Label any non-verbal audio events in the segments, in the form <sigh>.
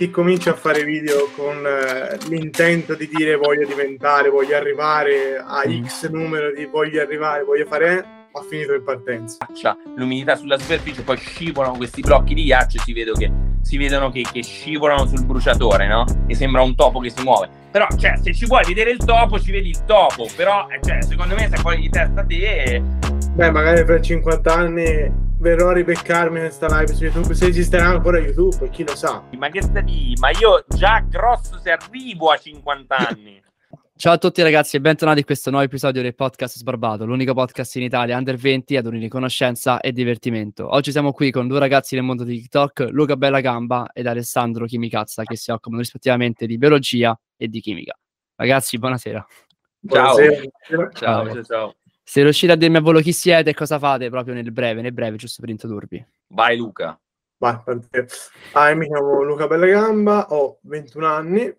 chi comincia a fare video con eh, l'intento di dire voglio diventare, voglio arrivare a Mm. X numero di voglio arrivare, voglio fare, ha finito in partenza. ghiaccia, l'umidità sulla superficie, poi scivolano questi blocchi di ghiaccio e si, vedo che, si vedono che, che scivolano sul bruciatore, no? E sembra un topo che si muove. Però, cioè, se ci vuoi vedere il topo, ci vedi il topo. Però, eh, cioè, secondo me, se fuori di testa te, Beh, magari per 50 anni verrò a ribeccarmi questa live su YouTube, se esisterà ancora YouTube, chi lo sa. ma che stai di? Ma io già grosso se arrivo a 50 anni. <laughs> Ciao a tutti ragazzi e bentornati in questo nuovo episodio del podcast Sbarbato, l'unico podcast in Italia under 20 ad unire conoscenza e divertimento. Oggi siamo qui con due ragazzi del mondo di TikTok, Luca Bellagamba ed Alessandro Chimicazza, che si occupano rispettivamente di biologia e di chimica. Ragazzi, buonasera. Ciao. Buonasera. Ciao, Ciao. ciao, ciao. Se riuscite a dirmi a volo chi siete e cosa fate proprio nel breve, nel breve, giusto per introdurvi. Vai Luca. Vai. Ah, mi chiamo Luca Bellagamba, ho 21 anni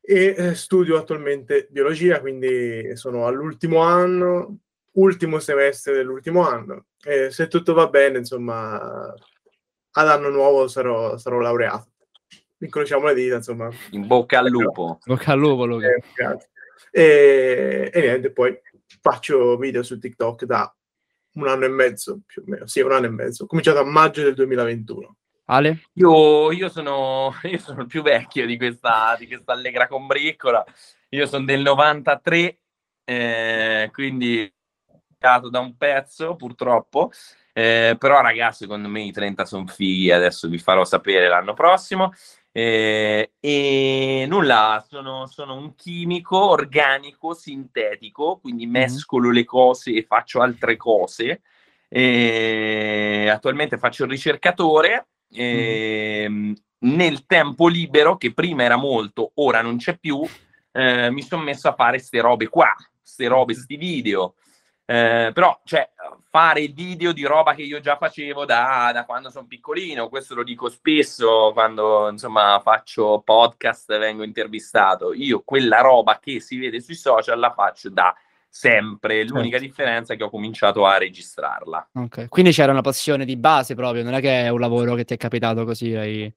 e eh, studio attualmente biologia, quindi sono all'ultimo anno, ultimo semestre dell'ultimo anno. E se tutto va bene, insomma, ad anno nuovo sarò, sarò laureato. Incrociamo le dita, insomma. In bocca al lupo. Bocca al lupo, Luca. Eh, grazie. E, e niente, poi faccio video su TikTok da un anno e mezzo, più o meno. Sì, un anno e mezzo. Ho cominciato a maggio del 2021. Ale? Io, io sono, <laughs> io sono il più vecchio di questa, di questa allegra combriccola. Io sono del 93, eh, quindi dato da un pezzo, purtroppo. Eh, però, ragazzi, secondo me i 30 sono fighi. Adesso vi farò sapere l'anno prossimo. Eh, e nulla, sono, sono un chimico organico sintetico, quindi mescolo le cose e faccio altre cose. E attualmente faccio il ricercatore. e, Nel tempo libero, che prima era molto, ora non c'è più, eh, mi sono messo a fare ste robe qua, ste robe, sti video. Eh, però, cioè, fare il video di roba che io già facevo da, da quando sono piccolino, questo lo dico spesso quando insomma faccio podcast, vengo intervistato. Io quella roba che si vede sui social la faccio da sempre. L'unica differenza è che ho cominciaato a registrarla. Ok. Quindi c'era una passione di base proprio, non è che è un lavoro che ti è capitato così. hai-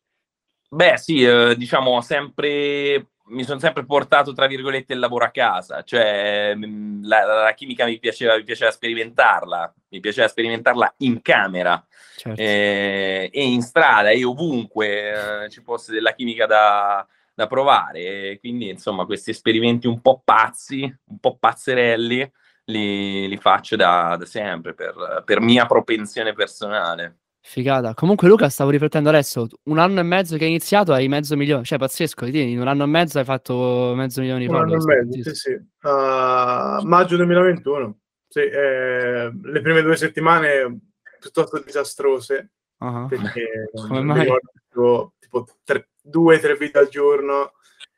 Beh, sì, eh, diciamo, sempre, mi sono sempre portato, tra virgolette, il lavoro a casa, cioè mh, la, la chimica mi piaceva, mi piaceva sperimentarla, mi piaceva sperimentarla in camera Certo. eh, e in strada e ovunque eh, ci fosse della chimica da, da provare. Quindi, insomma, questi esperimenti un po' pazzi, un po' pazzerelli, li, li faccio da, da sempre per, per mia propensione personale. Figata. Comunque, Luca, stavo riflettendo adesso. Un anno e mezzo che hai iniziato, hai mezzo milione. Cioè, pazzesco. ti- In un anno e mezzo hai fatto mezzo milione di Un anno e follower. mezzo, sì, sì. A maggio 2021. Sì, eh, le prime due settimane piuttosto disastrose Ah, perché <laughs> Come mai? ricordo tipo, tre- due o tre video al giorno,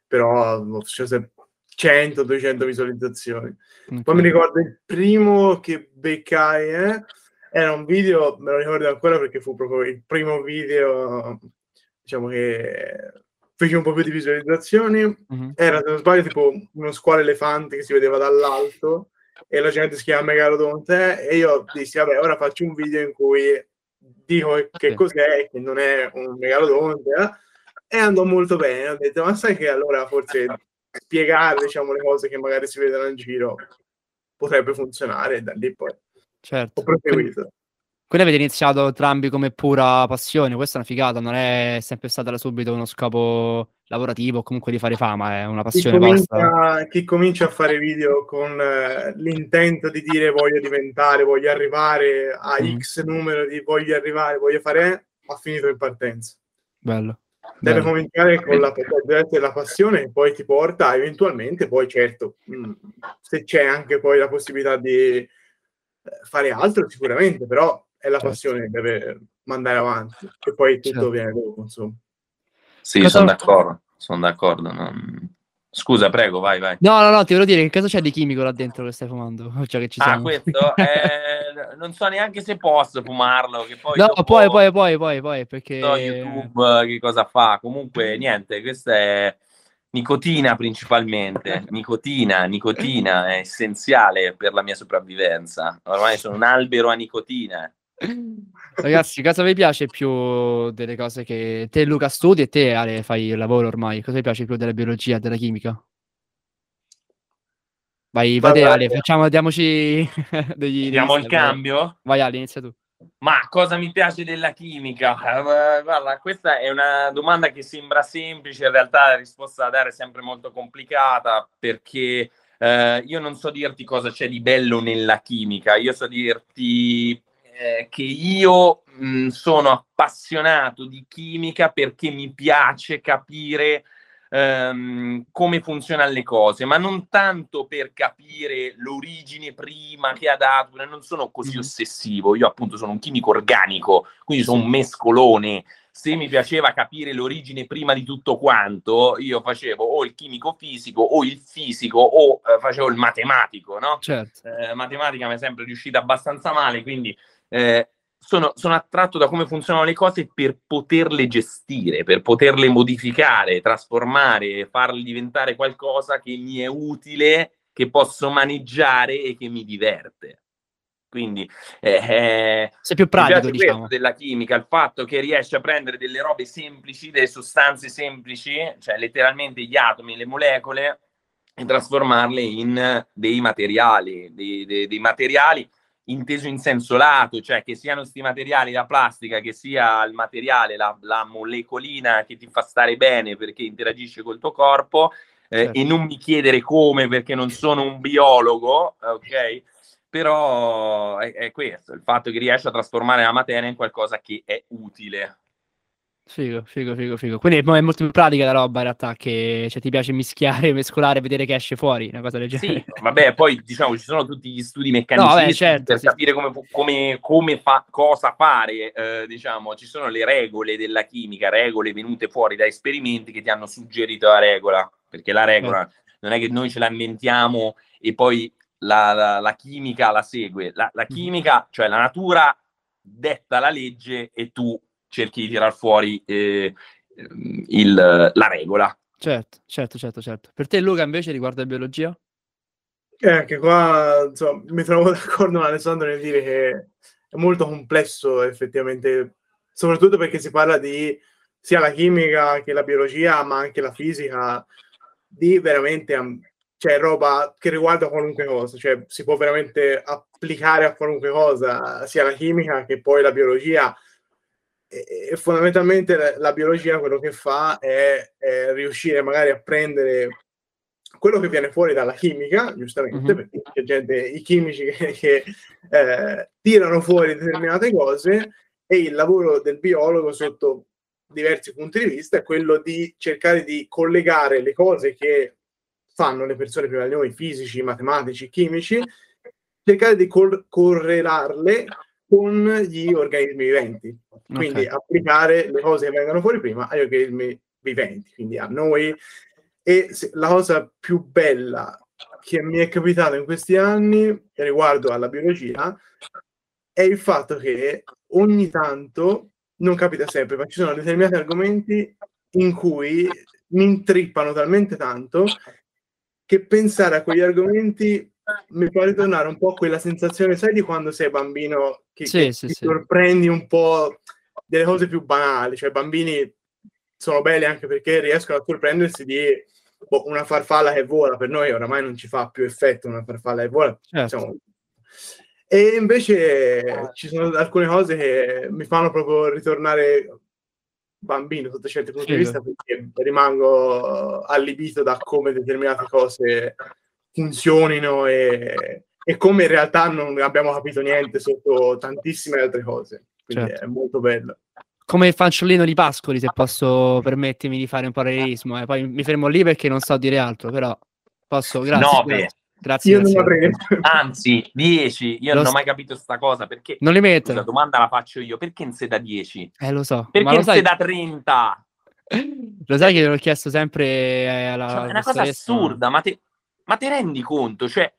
però ho successo 100-200 visualizzazioni. ok. Poi mi ricordo il primo che beccai, eh, era un video, me lo ricordo ancora perché fu proprio il primo video, diciamo che fece un po' più di visualizzazioni. Mhm. Era, se non sbaglio, tipo uno squalo elefante che si vedeva dall'alto e la gente si chiama Megalodonte e io dissi, vabbè, ora faccio un video in cui dico che cos'è, che non è un Megalodonte, eh, e andò molto bene. Ho detto, ma sai che allora forse spiegare, diciamo, le cose che magari si vedono in giro potrebbe funzionare e da lì poi Certo. proseguito. Quindi avete iniziato entrambi come pura passione. Questa è una figata, non è sempre stata da subito uno scopo lavorativo o comunque di fare fama, è una Chi passione basta. comincia, chi comincia a fare video con eh, l'intento di dire voglio diventare, voglio arrivare a Mm. X numero di voglio arrivare, voglio fare, ha finito in partenza. Bello. Deve bello. cominciare con la, la passione che poi ti porta eventualmente, poi certo, mh, se c'è anche poi la possibilità di fare altro sicuramente, però è la Certo. passione che deve mandare avanti e poi tutto Certo. viene dopo, insomma. Sì, sono d'accordo, sono d'accordo. non- Scusa, prego, vai, vai. No, no, no, ti volevo dire che cosa c'è di chimico là dentro che stai fumando? <laughs> Cioè che ci Ah, siamo. questo? <laughs> Eh, non so neanche se posso fumarlo, che poi No, dopo poi, poi, poi, poi, poi, perché... so YouTube che cosa fa. Comunque, niente, questa è nicotina principalmente. <laughs> Nicotina, nicotina è essenziale per la mia sopravvivenza. Ormai sono un albero a nicotina. Ragazzi, cosa vi piace più delle cose che te Luca studi e te Ale fai il lavoro ormai? Cosa vi piace più della biologia, della chimica? Vai, vai Ale, facciamo, diamoci <laughs> degli... Diamo il cambio? Vai Ale, inizia tu. Ma cosa mi piace della chimica? Uh, guarda, questa è una domanda che sembra semplice, in realtà la risposta da dare è sempre molto complicata perché uh, io non so dirti cosa c'è di bello nella chimica, io so dirti eh, che io mh, sono appassionato di chimica perché mi piace capire ehm, come funzionano le cose, ma non tanto per capire l'origine prima che ha dato, non sono così mm-hmm. ossessivo, io appunto sono un chimico organico, quindi sono un mescolone. Se mi piaceva capire l'origine prima di tutto quanto, io facevo o il chimico fisico o il fisico o eh, facevo il matematico, no? Certo. Eh, matematica mi è sempre riuscita abbastanza male, quindi eh, sono, sono, attratto da come funzionano le cose per poterle gestire, per poterle modificare, trasformare, farle diventare qualcosa che mi è utile, che posso maneggiare e che mi diverte. Quindi eh, eh sei più pratico diciamo. della chimica, il fatto che riesci a prendere delle robe semplici, delle sostanze semplici, cioè letteralmente gli atomi, le molecole, e trasformarle in dei materiali, dei, dei, dei materiali inteso in senso lato, cioè che siano questi materiali la plastica, che sia il materiale, la, la, molecolina che ti fa stare bene perché interagisce col tuo corpo, eh, certo. e non mi chiedere come perché non sono un biologo, ok? Però è, è questo, il fatto che riesci a trasformare la materia in qualcosa che è utile. Figo, figo, figo, figo. Quindi è molto più pratica la roba in realtà, che cioè, ti piace mischiare, <laughs> mescolare, vedere che esce fuori, una cosa del genere. Sì, <laughs> vabbè, poi diciamo ci sono tutti gli studi meccanici no, certo, per sì. capire come, come, come fa, cosa fare, eh, diciamo, ci sono le regole della chimica, regole venute fuori da esperimenti che ti hanno suggerito la regola, perché la regola eh. non è che noi ce la inventiamo e poi la, la, la chimica la segue. La, la chimica, cioè la natura detta la legge e tu cerchi di tirar fuori eh, il, la regola. Certo, certo, certo, certo. Per te Luca invece riguardo la biologia? Eh, anche qua insomma, mi trovo <laughs> d'accordo con Alessandro nel dire che è molto complesso effettivamente, soprattutto perché si parla di sia la chimica che la biologia, ma anche la fisica, di veramente cioè, roba che riguarda qualunque cosa, cioè si può veramente applicare a qualunque cosa, sia la chimica che poi la biologia e, fondamentalmente la, la, biologia quello che fa è, è, riuscire magari a prendere quello che viene fuori dalla chimica, giustamente, mm-hmm. perché gente, i chimici che, che eh, tirano fuori determinate cose e il lavoro del biologo sotto diversi punti di vista è quello di cercare di collegare le cose che fanno le persone prima di noi, fisici, matematici, chimici, cercare di cor- correlarle con gli organismi viventi. Quindi okay. applicare le cose che vengono fuori prima agli organismi viventi, quindi a noi. E la cosa più bella che mi è capitata in questi anni riguardo alla biologia è il fatto che ogni tanto, non capita sempre, ma ci sono determinati argomenti in cui mi intrippano talmente tanto che pensare a quegli argomenti mi fa ritornare un po' quella sensazione, sai, di quando sei bambino che, sì, che sì, ti sì. sorprendi un po' delle cose più banali, cioè i bambini sono belli anche perché riescono a sorprendersi di boh, una farfalla che vola, per noi oramai non ci fa più effetto una farfalla che vola. Certo. Diciamo. E invece ci sono alcune cose che mi fanno proprio ritornare bambino sotto certi punti di vista perché rimango allibito da come determinate cose funzionino e, e, come in realtà non abbiamo capito niente sotto tantissime altre cose. Quindi certo. è molto bello. Come il fanciullino di Pascoli, se posso permettermi di fare un parallelismo. Eh. Poi mi fermo lì perché non so dire altro, però posso, grazie. 9. Grazie, io grazie. Anzi, 10. Io lo non ho mai capito questa cosa. Perché non li metto. La domanda la faccio io. Perché non sei da 10? Eh, lo so. Perché non sei da 30? Lo sai che l'ho chiesto sempre eh, alla. Cioè, è una cosa assurda, ma te, ma ti rendi conto? Cioè,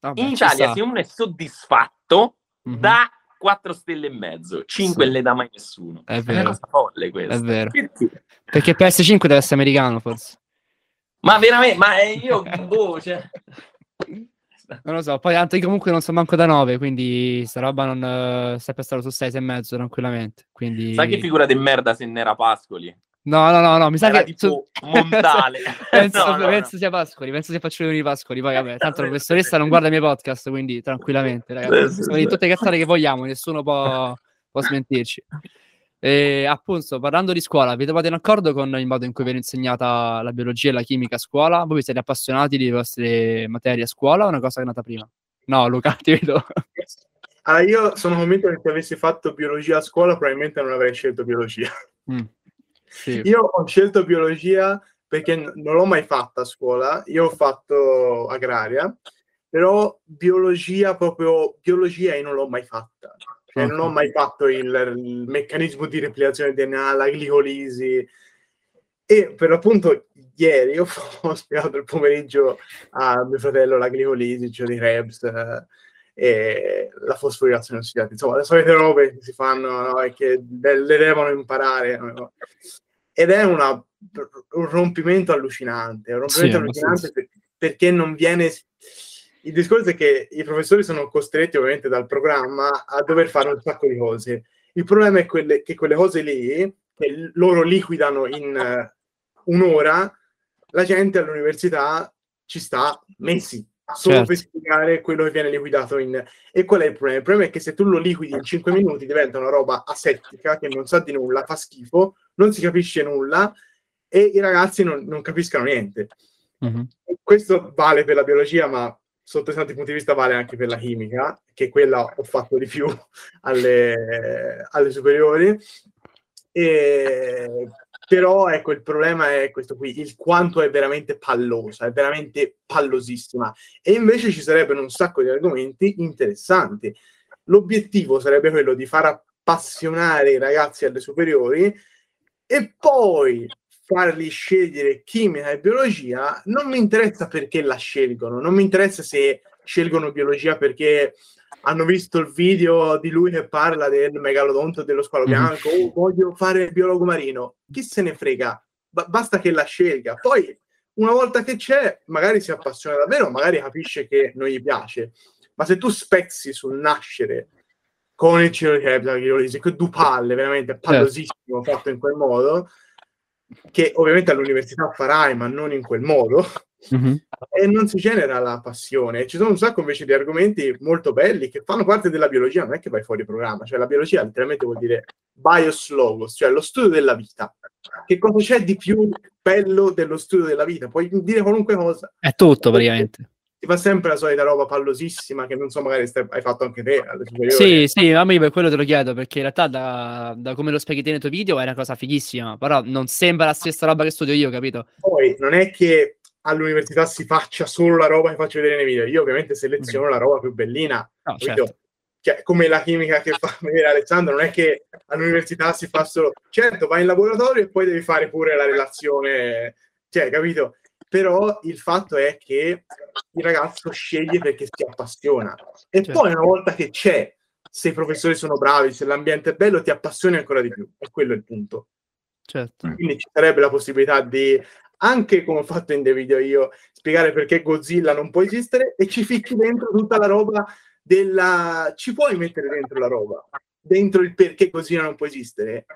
Vabbè, in Italia, se uno è soddisfatto, mm-hmm. da 4 stelle e mezzo, 5 sì. le dà mai nessuno. È vero. È una cosa folle questa. È vero. Perché? Perché PS5 deve essere americano, forse. Ma veramente, ma io, <laughs> boh, cioè... Non lo so, poi tanto io comunque non so manco da 9, quindi sta roba non uh, sempre stato su 6 e mezzo tranquillamente. Quindi... Sai che figura di merda se n'era Pascoli? No, no, no, no, mi sa Era che tipo Montale. <laughs> penso, <laughs> No, no, no. penso sia Pascoli, penso sia Facciolino di Pascoli. Poi vabbè, tanto la professoressa non guarda i miei podcast, quindi tranquillamente, ragazzi. Sì. dire tutte le cazzate che vogliamo, nessuno può, può smentirci. E appunto, parlando di scuola, vi trovate in accordo con il modo in cui viene insegnata la biologia e la chimica a scuola? Voi siete appassionati di vostre materie a scuola o è una cosa che è nata prima? No, Luca, <laughs> ti vedo. Allora, io sono convinto che se avessi fatto biologia a scuola probabilmente non avrei scelto biologia. Mm. Sì. Io ho scelto biologia perché non l'ho mai fatta a scuola, io ho fatto agraria, però biologia proprio, biologia io non l'ho mai fatta. Cioè, non ho mai fatto il, il meccanismo di replicazione DNA, la glicolisi. E per l'appunto ieri ho, <laughs> ho spiegato il pomeriggio a mio fratello la glicolisi, giro di Krebs eh, e la fosforilazione ossidata. Insomma, le solite robe che si fanno no, e che le devono imparare. no? Ed è una- un rompimento allucinante, un rompimento Sì, allucinante per- perché non viene... Il discorso è che i professori sono costretti ovviamente dal programma a dover fare un sacco di cose. Il problema è quelle- che quelle cose lì, che loro liquidano in eh, un'ora, la gente all'università ci sta messi solo Certo. per spiegare quello che viene liquidato in... E qual è il problema? Il problema è che se tu lo liquidi in 5 minuti diventa una roba asettica che non sa di nulla, fa schifo, non si capisce nulla e i ragazzi non, non capiscono niente. Mhm. Questo vale per la biologia, ma sotto tanti punti di vista vale anche per la chimica, che quella ho fatto di più <laughs> alle, alle superiori. E, però ecco, il problema è questo qui, il quanto è veramente pallosa, è veramente pallosissima. E invece ci sarebbero un sacco di argomenti interessanti. L'obiettivo sarebbe quello di far appassionare i ragazzi alle superiori e poi farli scegliere chimica e biologia, non mi interessa perché la scelgono, non mi interessa se scelgono biologia perché hanno visto il video di lui che parla del megalodonte dello squalo Mhm. bianco, o voglio fare il biologo marino, chi se ne frega, Ba- basta che la scelga. Poi, una volta che c'è, magari si appassiona davvero, magari capisce che non gli piace, ma se tu spezzi sul nascere con il Ciro di Kepler, che due palle, veramente pallosissimo fatto in quel modo, che ovviamente all'università farai, ma non in quel modo, Mhm. e non si genera la passione. Ci sono un sacco invece di argomenti molto belli che fanno parte della biologia, non è che vai fuori programma, cioè la biologia letteralmente vuol dire bios logos, cioè lo studio della vita. Che cosa c'è di più bello dello studio della vita? Puoi dire qualunque cosa. È tutto praticamente. Ti fa sempre la solita roba pallosissima che non so, magari stai- hai fatto anche te. Sì, sì, a me per quello te lo chiedo, perché in realtà da, da come lo spieghi te nei tuoi video è una cosa fighissima, però non sembra la stessa roba che studio io, capito? Poi non è che all'università si faccia solo la roba che faccio vedere nei video. Io ovviamente seleziono la roba più bellina. No, certo. Cioè, come la chimica che fa <laughs> vedere Alessandro, non è che all'università si fa solo... Certo, vai in laboratorio e poi devi fare pure la relazione, cioè, capito? Però il fatto è che il ragazzo sceglie perché si appassiona. E Certo. poi una volta che c'è, se i professori sono bravi, se l'ambiente è bello, ti appassioni ancora di più. E quello è il punto. certo. Quindi ci sarebbe la possibilità di, anche come ho fatto in dei video io, spiegare perché Godzilla non può esistere e ci ficchi dentro tutta la roba della... Ci puoi mettere dentro la roba, dentro il perché Godzilla non può esistere,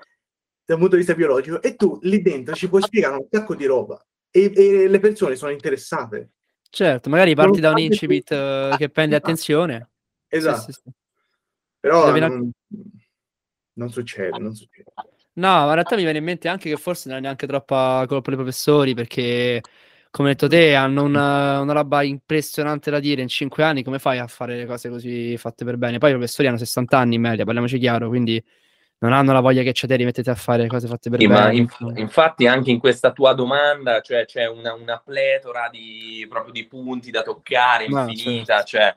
da un punto di vista biologico, e tu lì dentro ci puoi spiegare un sacco di roba. E, e le persone sono interessate. Certo, magari parti da un incipit eh, che prende attenzione. Sì, Esatto. sì, sì. Però Devi non, non succede, non succede. No, ma in realtà mi viene in mente anche che forse non è neanche troppa colpa dei professori, perché come hai detto te, hanno una, una roba impressionante da dire in cinque anni, come fai a fare le cose così fatte per bene? Poi i professori hanno 60 anni in media, parliamoci chiaro, quindi non hanno la voglia che c'è te di metterti a fare cose fatte per Sì, ma bene. inf- infatti anche in questa tua domanda cioè, c'è una, una pletora di, proprio di punti da toccare, Ma, infinita, cioè,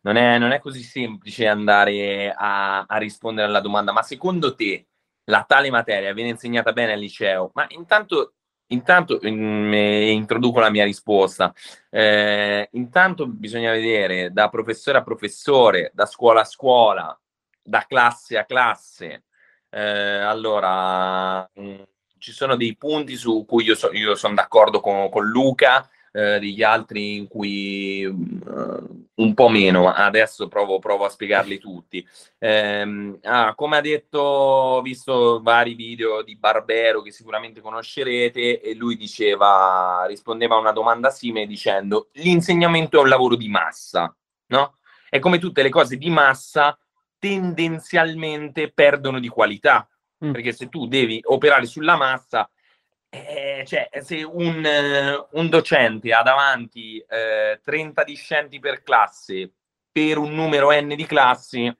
non, è, non è così semplice andare a, a rispondere alla domanda, ma secondo te la tale materia viene insegnata bene al liceo? Ma intanto, intanto mm, eh, introduco la mia risposta. Eh, intanto bisogna vedere da professore a professore, da scuola a scuola, da classe a classe. Eh, allora, mh, ci sono dei punti su cui io, so- io sono d'accordo con, con Luca, eh, degli altri in cui uh, un po' meno, adesso provo, provo a spiegarli tutti. Eh, ah, come ha detto, ho visto vari video di Barbero che sicuramente conoscerete e lui diceva, rispondeva a una domanda simile dicendo l'insegnamento è un lavoro di massa, no? E come tutte le cose di massa tendenzialmente perdono di qualità, mm. perché se tu devi operare sulla massa eh, cioè, se un, un, docente ha davanti eh, 30 discenti per classe per un numero n di classi,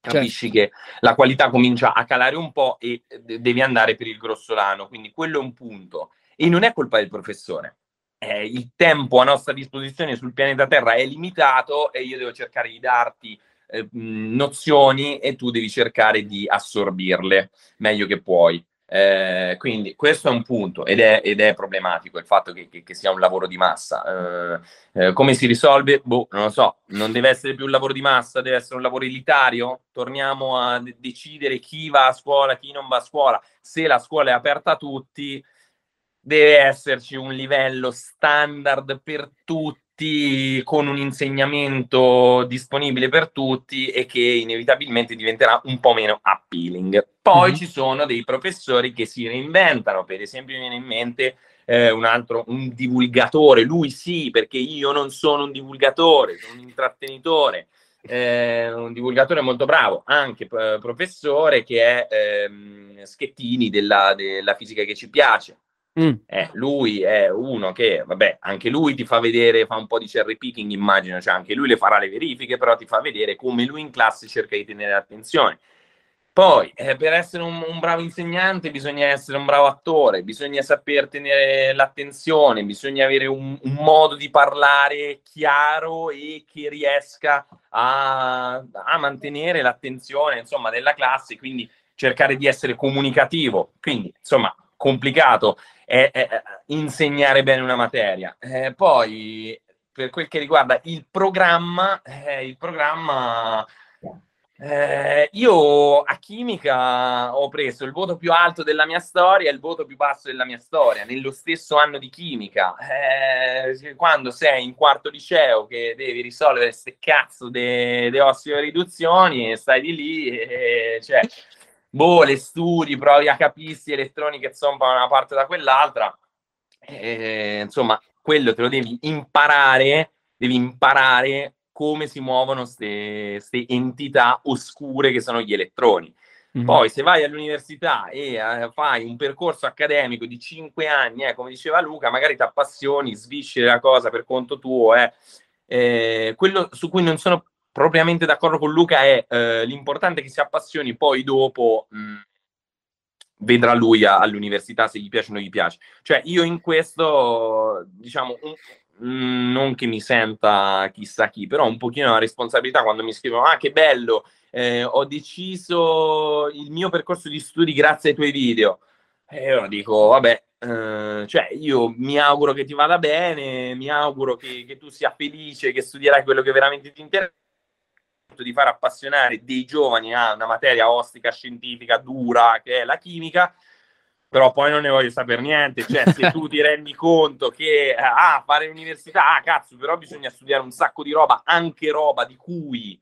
capisci certo. che la qualità comincia a calare un po' e devi andare per il grossolano. Quindi quello è un punto. E non è colpa del professore. Eh, il tempo a nostra disposizione sul pianeta Terra è limitato e io devo cercare di darti eh, nozioni e tu devi cercare di assorbirle meglio che puoi. Eh, quindi questo è un punto ed è, ed è problematico il fatto che, che, che, sia un lavoro di massa. Eh, eh, come si risolve? Boh, non lo so, non deve essere più un lavoro di massa, deve essere un lavoro elitario. Torniamo a de- decidere chi va a scuola, chi non va a scuola. Se la scuola è aperta a tutti, deve esserci un livello standard per tutti tutti con un insegnamento disponibile per tutti e che inevitabilmente diventerà un po' meno appealing. Poi mm-hmm. ci sono dei professori che si reinventano, per esempio mi viene in mente eh, un altro, un divulgatore, lui sì, perché io non sono un divulgatore, sono un intrattenitore. Eh, un divulgatore molto bravo, anche eh, professore, che è ehm, Schettini della, della fisica che ci piace. Mm. Eh, lui è uno che, vabbè, anche lui ti fa vedere, fa un po' di cherry picking, immagino, cioè anche lui le farà le verifiche, però ti fa vedere come lui in classe cerca di tenere attenzione. Poi, eh, per essere un, un, bravo insegnante bisogna essere un bravo attore, bisogna saper tenere l'attenzione, bisogna avere un, un modo di parlare chiaro e che riesca a, a mantenere l'attenzione, insomma, della classe, quindi cercare di essere comunicativo. Quindi, insomma, complicato è, è insegnare bene una materia. Eh, poi, per quel che riguarda il programma, eh, il programma eh, io a chimica ho preso il voto più alto della mia storia e il voto più basso della mia storia nello stesso anno di chimica. Eh, quando sei in quarto liceo che devi risolvere queste cazzo di osseo-riduzioni e stai di lì, e, cioè, boh, le studi, provi a capirsi elettroni che zompano da una parte da quell'altra. E, insomma, quello te lo devi imparare, devi imparare come si muovono queste entità oscure che sono gli elettroni. Mm-hmm. Poi se vai all'università e eh, fai un percorso accademico di cinque anni, eh, come diceva Luca, magari ti appassioni, svisceri la cosa per conto tuo, eh, eh, quello su cui non sono propriamente d'accordo con Luca è eh, l'importante che si appassioni, poi dopo mh, mm, vedrà lui a, all'università se gli piace o non gli piace. Cioè io in questo, diciamo, un, mh, non che mi senta chissà chi, però un pochino la responsabilità quando mi scrivono, ah che bello, eh, ho deciso il mio percorso di studi grazie ai tuoi video. E io dico, vabbè, Uh, cioè io mi auguro che ti vada bene, mi auguro che, che, tu sia felice, che studierai quello che veramente ti interessa di far appassionare dei giovani a una materia ostica, scientifica, dura, che è la chimica, però poi non ne voglio sapere niente. Cioè, se tu ti rendi conto che ah, fare l'università, ah, cazzo, però bisogna studiare un sacco di roba, anche roba di cui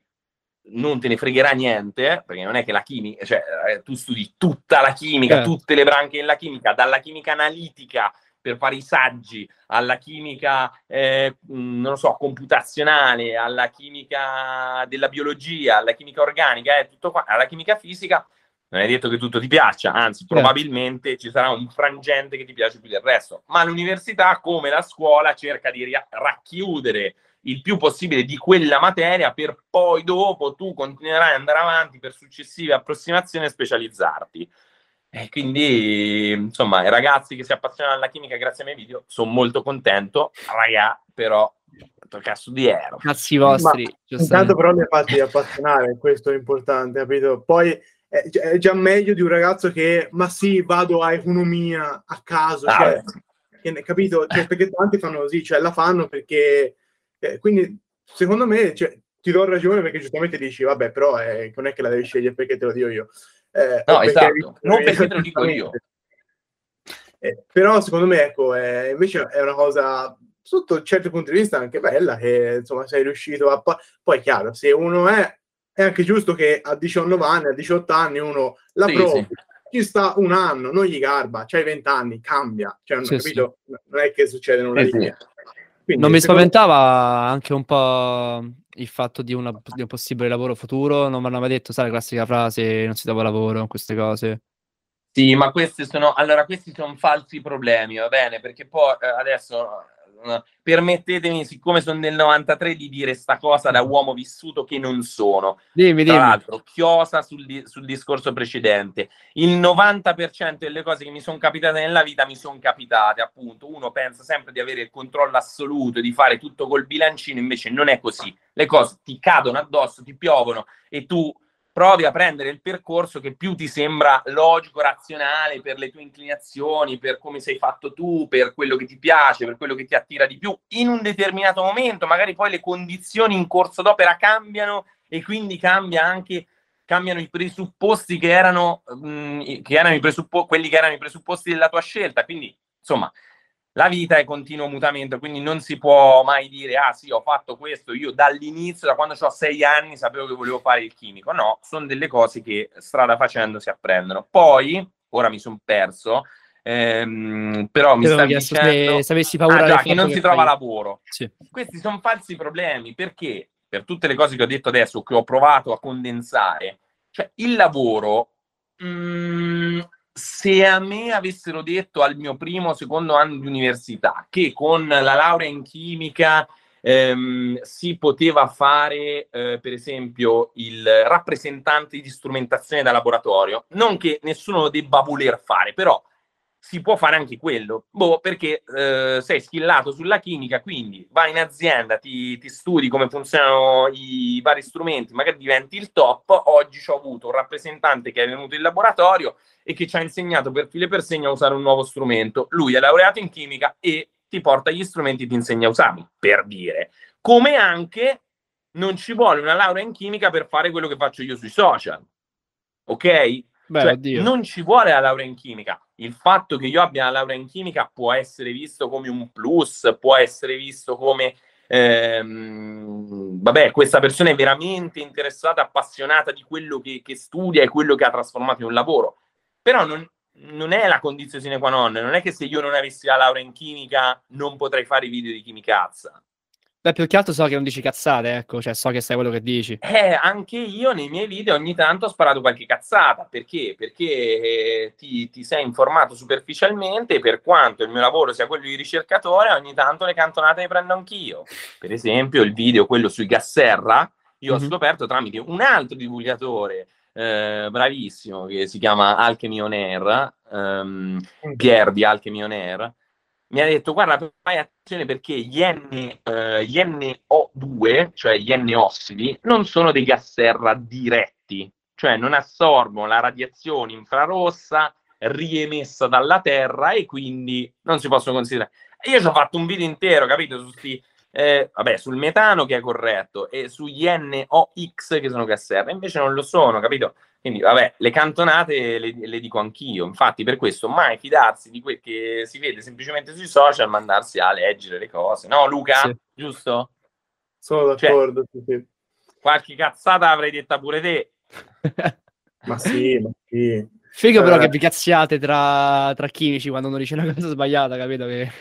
non te ne fregherà niente, perché non è che la chimica, cioè eh, tu studi tutta la chimica, eh. tutte le branche della chimica, dalla chimica analitica per fare i saggi, alla chimica, eh, non lo so, computazionale, alla chimica della biologia, alla chimica organica, eh, tutto qua, alla chimica fisica, non è detto che tutto ti piaccia, anzi, certo. probabilmente ci sarà un frangente che ti piace più del resto. Ma l'università, come la scuola, cerca di racchiudere il più possibile di quella materia per poi dopo tu continuerai ad andare avanti per successive approssimazioni e specializzarti. E quindi, insomma, i ragazzi che si appassionano alla chimica grazie ai miei video, sono molto contento. Raga, però, tocca studiare. Cazzi vostri. intanto però mi ha fatti appassionare, questo è importante, capito? Poi è, è, già meglio di un ragazzo che, ma sì, vado a economia a caso, ah, cioè, che, capito? Cioè, perché tanti fanno così, cioè la fanno perché... Eh, quindi, secondo me, cioè, ti do ragione perché giustamente dici, vabbè, però eh, non è che la devi scegliere perché te lo dico io. Eh, no, esatto, <laughs> non perché te lo dico io. Eh, però secondo me, ecco, eh, invece è una cosa, sotto certi punti di vista anche bella che insomma sei riuscito a... Poi chiaro, se uno è, è anche giusto che a 19 anni, a 18 anni uno la sì, provi. Sì. Ci sta un anno, non gli garba, c'hai 20 anni, cambia. Cioè, sì, capito? Non è che succede una linea. Quindi, non mi spaventava anche un po' il fatto di, una, di, un possibile lavoro futuro? Non mi hanno mai detto, sai, la classica frase, non si trova lavoro, queste cose. Sì, ma questi sono, allora, questi sono falsi problemi, va bene? Perché poi eh, adesso permettetemi, siccome sono del 93, di dire sta cosa da uomo vissuto che non sono. Dimmi, Tra dimmi. l'altro, chiosa sul, sul, discorso precedente. Il 90% delle cose che mi sono capitate nella vita mi sono capitate, appunto. Uno pensa sempre di avere il controllo assoluto, di fare tutto col bilancino, invece non è così. Le cose ti cadono addosso, ti piovono e tu provi a prendere il percorso che più ti sembra logico, razionale per le tue inclinazioni, per come sei fatto tu, per quello che ti piace, per quello che ti attira di più in un determinato momento. Magari poi le condizioni in corso d'opera cambiano e quindi cambia anche cambiano i presupposti che erano, mh, mm, che erano i presuppo- quelli che erano i presupposti della tua scelta. Quindi, insomma, la vita è continuo mutamento, quindi non si può mai dire, ah sì, ho fatto questo, io dall'inizio, da quando ho sei anni, sapevo che volevo fare il chimico. No, sono delle cose che strada facendo si apprendono. Poi, ora mi sono perso, ehm, però mi sta dicendo... Se, se avessi paura ah, già, che non che si trova lavoro. Sì. Questi sono falsi problemi, perché per tutte le cose che ho detto adesso, che ho provato a condensare, cioè il lavoro... Mh, mm, se a me avessero detto al mio primo o secondo anno di università che con la laurea in chimica ehm, si poteva fare, eh, per esempio, il rappresentante di strumentazione da laboratorio, non che nessuno lo debba voler fare, però si può fare anche quello, boh, perché eh, sei schillato sulla chimica, quindi vai in azienda, ti, ti, studi come funzionano i vari strumenti, magari diventi il top. Oggi ho avuto un rappresentante che è venuto in laboratorio e che ci ha insegnato per file per segno a usare un nuovo strumento. Lui è laureato in chimica e ti porta gli strumenti e ti insegna a usarli, per dire. Come anche non ci vuole una laurea in chimica per fare quello che faccio io sui social. Ok? Beh, cioè, non ci vuole la laurea in chimica. Il fatto che io abbia la laurea in chimica può essere visto come un plus, può essere visto come ehm, vabbè, questa persona è veramente interessata, appassionata di quello che, che, studia e quello che ha trasformato in un lavoro. Però non, non è la condizione sine qua non, non è che se io non avessi la laurea in chimica non potrei fare i video di chimicazza. Beh, più che altro so che non dici cazzate, ecco, cioè so che sai quello che dici. Eh, anche io nei miei video ogni tanto ho sparato qualche cazzata, perché? Perché eh, ti, ti, sei informato superficialmente, per quanto il mio lavoro sia quello di ricercatore, ogni tanto le cantonate le prendo anch'io. Per esempio il video, quello sui gas serra, io mm-hmm. ho mhm. scoperto tramite un altro divulgatore eh, bravissimo, che si chiama Alchemy On Air, um, Pier di Alchemy On Air, mi ha detto guarda fai attenzione perché gli, N, uh, gli NO2 cioè gli N-ossidi non sono dei gas serra diretti cioè non assorbono la radiazione infrarossa riemessa dalla Terra e quindi non si possono considerare io ci ho fatto un video intero capito su sti eh, vabbè, sul metano che è corretto e sugli NOx che sono gas serra, invece non lo sono, capito? Quindi, vabbè, le cantonate le, le, dico anch'io. Infatti, per questo mai fidarsi di quel che si vede semplicemente sui social, mandarsi a leggere le cose. No, Luca? Sì. Giusto? Sono cioè, d'accordo. Cioè, sì, sì. Qualche cazzata avrei detta pure te. <laughs> ma sì, ma sì. Figo, però, eh. che vi cazziate tra, tra chimici quando uno dice una cosa sbagliata, capito? Che...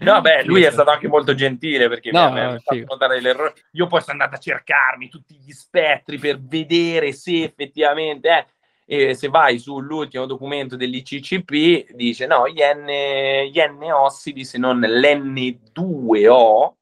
No, beh, <laughs> lui è stato anche molto gentile perché no, mi ha fatto notare l'errore. Io poi sono andato a cercarmi tutti gli spettri per vedere se effettivamente è. E se vai sull'ultimo documento dell'ICCP, dice no, gli, N, gli N-ossidi, se non l'N2O,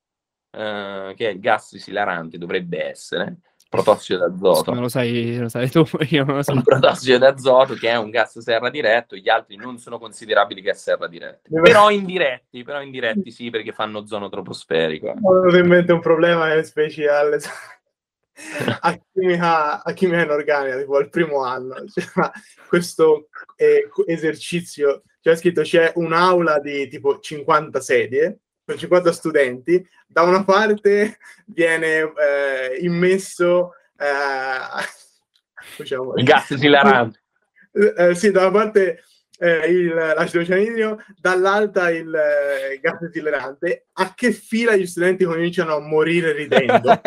eh, che è il gas esilarante, dovrebbe essere, protossido d'azoto. Non lo sai, lo sai tu, <laughs> io non lo so. Un protossido d'azoto che è un gas serra diretto, gli altri non sono considerabili gas serra diretti. Però indiretti, però indiretti sì, perché fanno ozono troposferico. Ho avuto in mente un problema speciale <laughs> a chimica, a chimica inorganica, tipo al primo anno. <laughs> Cioè, questo eh, esercizio, c'è scritto c'è un'aula di tipo 50 sedie con 50 studenti, da una parte viene eh, immesso eh, <laughs> diciamo, il gas esilarante. Eh, sì, da una parte eh, il, l'acido cianidrino, dall'alta il eh, gas esilerante, a che fila gli studenti cominciano a morire ridendo.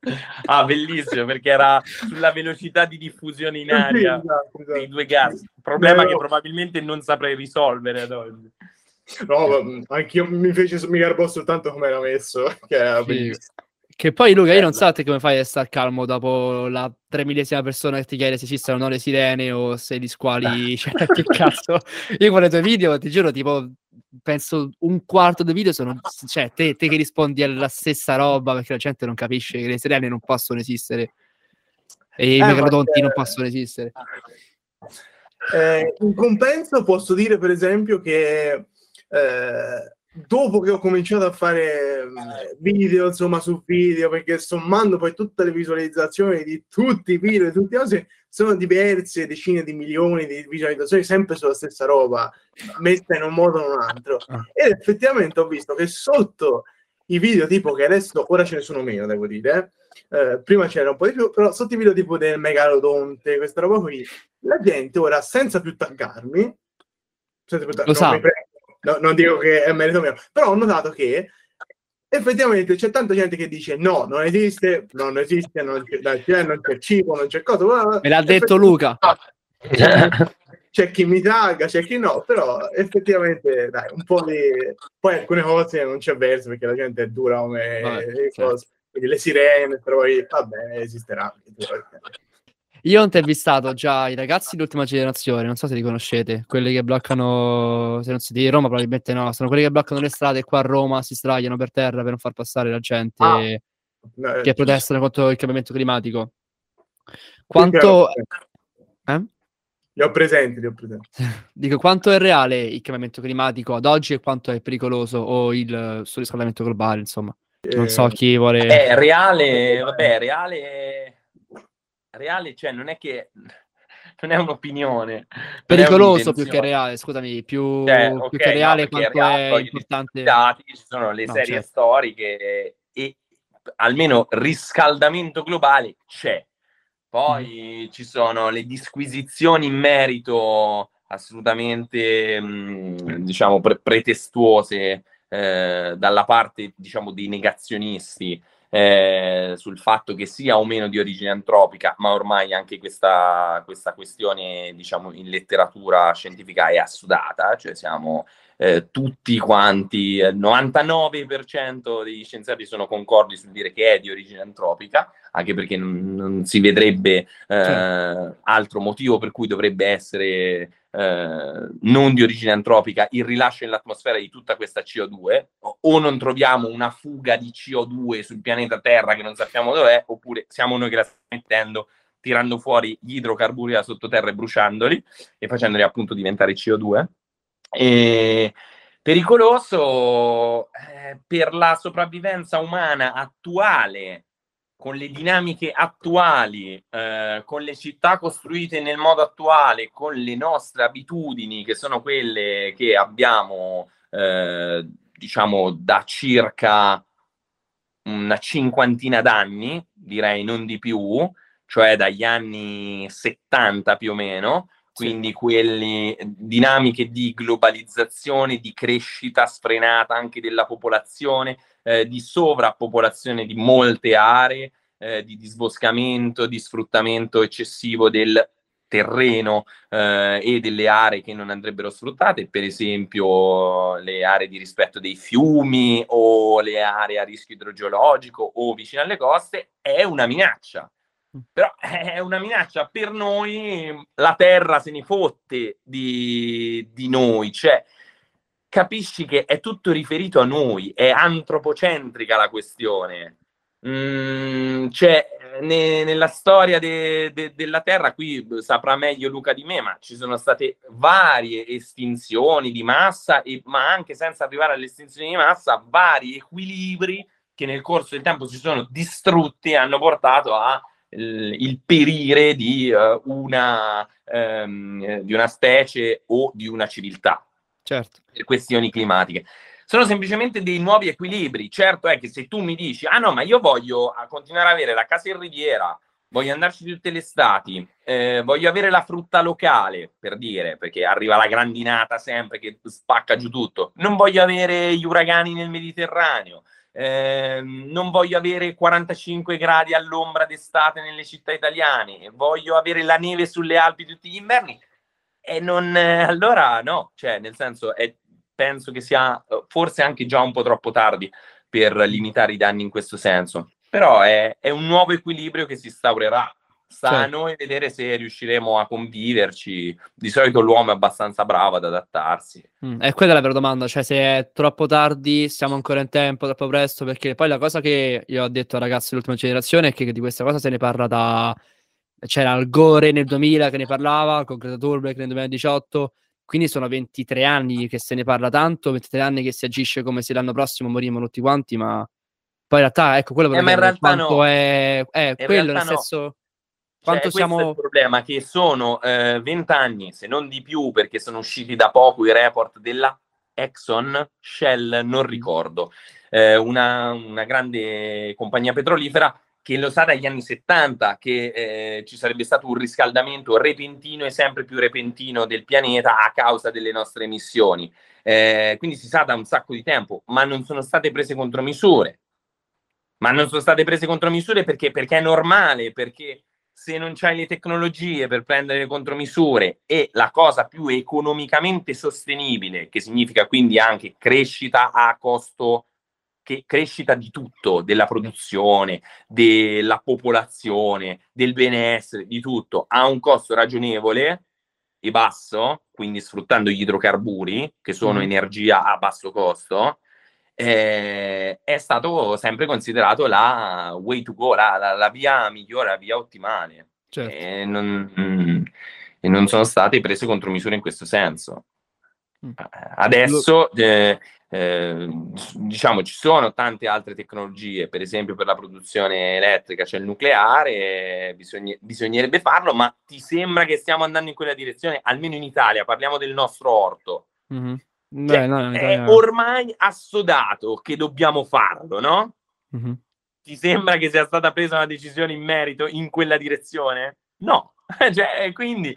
<laughs> ah, bellissimo, perché era sulla velocità di diffusione in aria sì, esatto, esatto. dei due gas. Problema Beh, che probabilmente non saprei risolvere ad oggi. No, anch'io mi fece mi garbò soltanto come era messo, <laughs> che era sì. Che poi Luca, io non so te come fai a stare calmo dopo la tremillesima persona che ti chiede se esistono o no le sirene o se gli squali, <laughs> <laughs> cioè, che cazzo. Io guardo i tuoi video, ti giuro, tipo, penso un quarto dei video sono, cioè, te, te che rispondi alla stessa roba perché la gente non capisce che le sirene non possono esistere e eh, i megalodonti non possono esistere. Eh, in compenso posso dire, per esempio, che eh, dopo che ho cominciato a fare eh, video, insomma, su video, perché sommando poi tutte le visualizzazioni di tutti i video, di tutte le cose, sono diverse decine di milioni di visualizzazioni, sempre sulla stessa roba, messa in un modo o in un altro. Ah. Ed effettivamente ho visto che sotto i video tipo che adesso, ora ce ne sono meno, devo dire, eh, prima c'era un po' di più, però sotto i video tipo del megalodonte, questa roba qui, la gente ora, senza più taggarmi, senza più taggarmi, Lo sa. No, non dico che è merito mio, però ho notato che effettivamente c'è tanta gente che dice no, non esiste, non esiste, non c'è, non c'è cibo, non c'è cosa. Me l'ha detto Luca. <laughs> C'è chi mi tagga, c'è chi no, però effettivamente dai, un po' di... Poi alcune cose non c'è verso perché la gente è dura come Vabbè, certo. Quindi le sirene, però vabbè, esisterà. Io ho intervistato già i ragazzi dell'ultima generazione, non so se li conoscete, quelli che bloccano, se non siete di Roma probabilmente no, sono quelli che bloccano le strade qua a Roma, si sdraiano per terra per non far passare la gente ah, che eh, protestano contro il cambiamento climatico. Quanto... Eh? Li ho presenti, li ho presenti. <laughs> Dico, quanto è reale il cambiamento climatico ad oggi e quanto è pericoloso o il surriscaldamento globale, insomma. Non so eh, chi vuole... È reale, vabbè, reale reale, cioè non è che <laughs> non è un'opinione. Pericoloso più che reale, scusami, più, cioè, okay, più che reale no, quanto reale, è importante. Dati, ci sono le no, serie certo. storiche e almeno riscaldamento globale c'è. Poi mm. ci sono le disquisizioni in merito assolutamente, mh, diciamo, pre- pretestuose eh, dalla parte, diciamo, dei negazionisti eh, sul fatto che sia o meno di origine antropica, ma ormai anche questa, questa questione, diciamo, in letteratura scientifica è assodata, cioè siamo eh, tutti quanti, il 99% degli scienziati sono concordi sul dire che è di origine antropica, anche perché non, non si vedrebbe eh, certo. altro motivo per cui dovrebbe essere eh, non di origine antropica il rilascio nell'atmosfera di tutta questa CO2, o, non troviamo una fuga di CO2 sul pianeta Terra che non sappiamo dov'è, oppure siamo noi che la stiamo mettendo tirando fuori gli idrocarburi da sottoterra e bruciandoli e facendoli appunto diventare CO2. E pericoloso eh, per la sopravvivenza umana attuale, con le dinamiche attuali, eh, con le città costruite nel modo attuale, con le nostre abitudini, che sono quelle che abbiamo, eh, diciamo, da circa una cinquantina d'anni, direi non di più, cioè dagli anni 70 più o meno, quindi quelle dinamiche di globalizzazione, di crescita sfrenata anche della popolazione, eh, di sovrappopolazione di molte aree, eh, di disboscamento, di sfruttamento eccessivo del terreno eh, e delle aree che non andrebbero sfruttate, per esempio le aree di rispetto dei fiumi o le aree a rischio idrogeologico o vicino alle coste, è una minaccia. Però <laughs> è una minaccia per noi, la terra se ne fotte di, di noi, cioè capisci che è tutto riferito a noi, è antropocentrica la questione. Mm, cioè, ne, nella storia de, de, della Terra, qui saprà meglio Luca di me, ma ci sono state varie estinzioni di massa, e, ma anche senza arrivare alle estinzioni di massa, vari equilibri che nel corso del tempo si sono distrutti e hanno portato a il perire di, uh, una, um, di una specie o di una civiltà. Certo. Per questioni climatiche. Sono semplicemente dei nuovi equilibri. Certo è che se tu mi dici, ah no, ma io voglio continuare ad avere la casa in riviera voglio andarci tutte le estati, eh, voglio avere la frutta locale, per dire, perché arriva la grandinata sempre che spacca giù tutto. Non voglio avere gli uragani nel Mediterraneo. Eh, non voglio avere 45 gradi all'ombra d'estate nelle città italiane, voglio avere la neve sulle Alpi tutti gli inverni. E non, eh, allora no, cioè, nel senso, è, penso che sia eh, forse anche già un po' troppo tardi per limitare i danni in questo senso. Però è, è un nuovo equilibrio che si instaurerà. Sta certo. a noi vedere se riusciremo a conviverci. Di solito l'uomo è abbastanza bravo ad adattarsi. Mm, è quella la vera domanda, cioè se è troppo tardi, siamo ancora in tempo, troppo presto, perché poi la cosa che io ho detto ai ragazzi dell'ultima generazione è che di questa cosa se ne parla da... C'era Al Gore nel 2000 che ne parlava, con Greta Thunberg nel 2018, quindi sono 23 anni che se ne parla tanto, 23 anni che si agisce come se l'anno prossimo morivano tutti quanti, ma poi in realtà, ecco, quello eh, ma in realtà no. è, è quello, nel senso... No. Quanto cioè, siamo... il problema che sono eh, 20 anni, se non di più, perché sono usciti da poco i report della Exxon, Shell, non ricordo, eh, una, una grande compagnia petrolifera che lo sa dagli anni 70 che eh, ci sarebbe stato un riscaldamento repentino e sempre più repentino del pianeta a causa delle nostre emissioni. Eh, quindi si sa da un sacco di tempo, ma non sono state prese contromisure. Ma non sono state prese contromisure perché, perché è normale, perché se non c'hai le tecnologie per prendere le contromisure e la cosa più economicamente sostenibile, che significa quindi anche crescita a costo che crescita di tutto, della produzione, della popolazione, del benessere, di tutto, a un costo ragionevole e basso, quindi sfruttando gli idrocarburi, che sono mm. energia a basso costo, eh, è stato sempre considerato la way to go, la, la, la via migliore, la via ottimale. Certo. E, non, mm, e non sono state prese contromisure in questo senso. Mm. Adesso eh, eh, diciamo ci sono tante altre tecnologie, per esempio per la produzione elettrica c'è il nucleare, bisogna, bisognerebbe farlo, ma ti sembra che stiamo andando in quella direzione, almeno in Italia, parliamo del nostro orto. Mm-hmm. Beh, cioè, no, è ormai assodato che dobbiamo farlo, no? Mm-hmm. Ti sembra che sia stata presa una decisione in merito in quella direzione? No, <laughs> cioè, quindi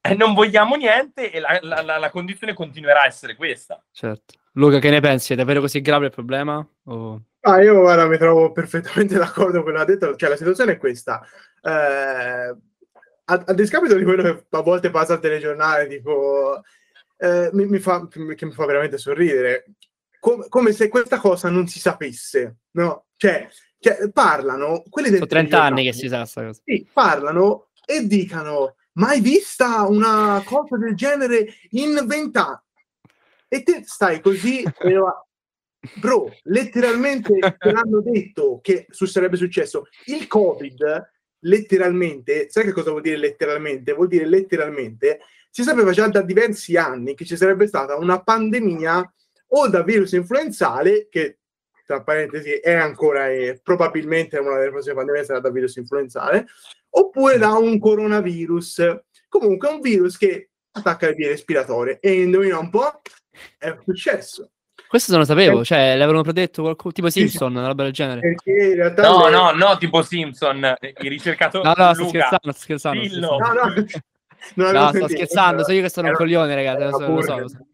eh, non vogliamo niente e la, la, la, la, condizione continuerà a essere questa. Certo. Luca, che ne pensi? È davvero così grave il problema? O... Ah, io guarda, mi trovo perfettamente <laughs> d'accordo con quello che ha detto. Cioè, la situazione è questa. Eh, a, a, discapito di quello che a volte passa al telegiornale, tipo, eh, mi, mi, fa, che mi fa veramente sorridere. Com- come se questa cosa non si sapesse, no? Cioè, cioè parlano, quelli del Sono 30 anni che si sa questa cosa. Sì, parlano e dicano mai vista una cosa del genere in vent'anni? E te stai così, bro, letteralmente te l'hanno detto che sarebbe successo. Il Covid, letteralmente, sai che cosa vuol dire letteralmente? Vuol dire letteralmente, si sapeva già da diversi anni che ci sarebbe stata una pandemia o da virus influenzale, che tra parentesi è ancora e probabilmente una delle prossime pandemie sarà da virus influenzale, oppure da un coronavirus. Comunque un virus che attacca le vie respiratorie. E indovina un po', è successo. Questo non lo sapevo, eh, cioè l'avevano predetto qualcuno, tipo Simpson, una roba del genere. no, le... no, no, tipo Simpson, i ricercatori. No, no, sto scherzando, sto scherzando. Sto scherzando. No, no, <laughs> no sto scherzando, so io che sono un coglione, ragazzi, lo so, lo so. Lo so.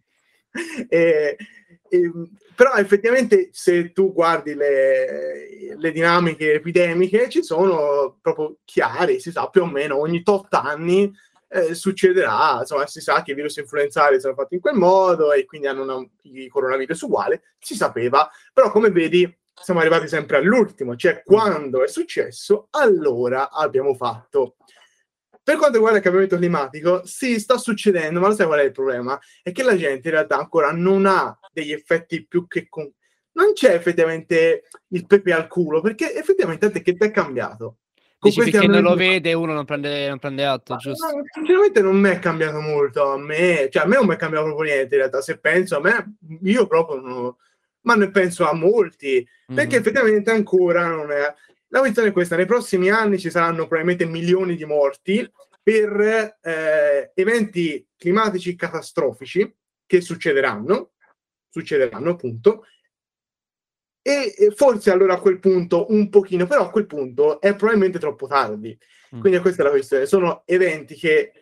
E, <laughs> e, però effettivamente se tu guardi le, le, dinamiche epidemiche ci sono proprio chiari, si sa più o meno ogni tot anni eh, succederà, insomma si sa che i virus influenzali sono fatti in quel modo e quindi hanno una, i coronavirus uguali, si sapeva, però come vedi siamo arrivati sempre all'ultimo, cioè quando è successo allora abbiamo fatto. Per quanto riguarda il cambiamento climatico, sì, sta succedendo, ma lo sai qual è il problema? È che la gente in realtà ancora non ha degli effetti più che... Con... Non c'è effettivamente il pepe al culo, perché effettivamente che è cambiato. Dici finché non lo vede uno non prende, non prende atto, giusto? No, sinceramente non mi è cambiato molto a me, cioè a me non mi è cambiato proprio niente in realtà, se penso a me, io proprio non... ma ne penso a molti, perché mm-hmm. effettivamente ancora non è... La questione è questa, nei prossimi anni ci saranno probabilmente milioni di morti per eh, eventi climatici catastrofici che succederanno, succederanno appunto, e forse allora a quel punto un pochino, però a quel punto è probabilmente troppo tardi. Mm. Quindi questa è la questione. Sono eventi che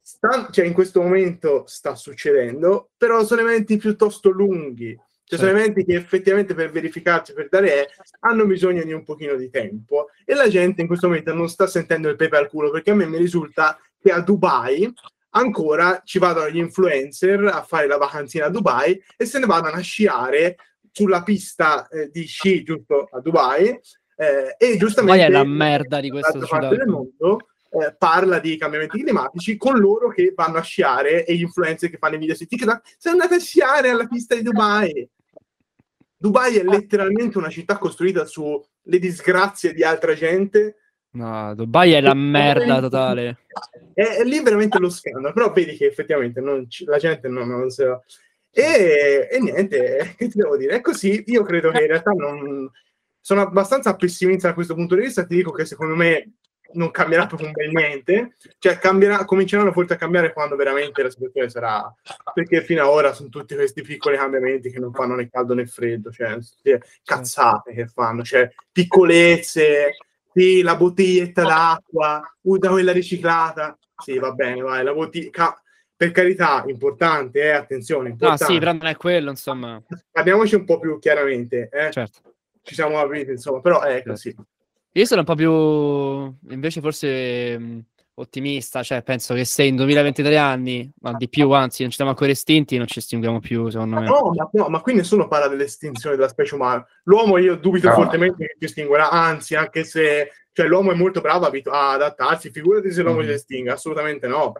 sta, cioè in questo momento sta succedendo, però sono eventi piuttosto lunghi. Cioè, sono eventi che effettivamente per verificarci, per dare, hanno bisogno di un pochino di tempo. E la gente in questo momento non sta sentendo il pepe al culo, perché a me mi risulta che a Dubai ancora ci vadano gli influencer a fare la vacanzina a Dubai e se ne vadano a sciare sulla pista eh, di sci giusto a Dubai eh, e giustamente Dubai è la merda di questa parte del mondo eh, parla di cambiamenti climatici con loro che vanno a sciare e gli influencer che fanno i video su TikTok. Sono andati a sciare alla pista di Dubai Dubai è letteralmente una città costruita sulle disgrazie di altra gente. No, Dubai è la merda totale. È, è lì veramente lo scandalo, però vedi che effettivamente ci, la gente non, non se lo... E, e, niente, <laughs> che ti devo dire? È così, io credo che in realtà non... Sono abbastanza pessimista da questo punto di vista, ti dico che secondo me non cambierà proprio un bel niente, cioè cambierà, cominceranno forse a cambiare quando veramente la situazione sarà, perché fino ad ora sono tutti questi piccoli cambiamenti che non fanno né caldo né freddo, cioè cazzate che fanno, cioè piccolezze, sì, la bottiglietta d'acqua, usa quella riciclata. Sì, va bene, vai, la bottiglia... Per carità, importante, eh, attenzione. Importante. No, sì, però non è quello, insomma. Parliamoci un po' più chiaramente, eh. Certo. Ci siamo capiti, insomma, però è certo. così. Io sono un po' più, invece, forse ottimista, cioè penso che se in 2023 anni, ma di più, anzi, non ci siamo ancora estinti, non ci estinguiamo più, secondo me. No, ma, no, ma qui nessuno parla dell'estinzione della specie umana. L'uomo io dubito no. fortemente che si estinguerà, anzi, anche se cioè, l'uomo è molto bravo a adattarsi, figurati se l'uomo mm. si estingue, assolutamente no.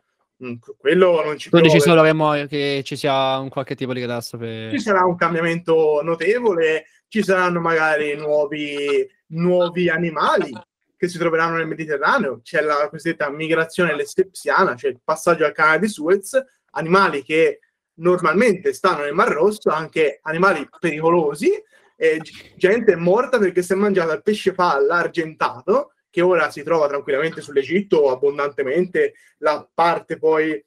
Mm, quello non ci Tu dici solo che, che ci sia un qualche tipo di catastrofe. Ci sarà un cambiamento notevole, ci saranno magari nuovi, nuovi animali che si troveranno nel Mediterraneo, c'è la cosiddetta migrazione lessepsiana, cioè il passaggio al canale di Suez, animali che normalmente stanno nel Mar Rosso, anche animali pericolosi, gente morta perché si è mangiata il pesce palla argentato, che ora si trova tranquillamente sull'Egitto abbondantemente, la parte poi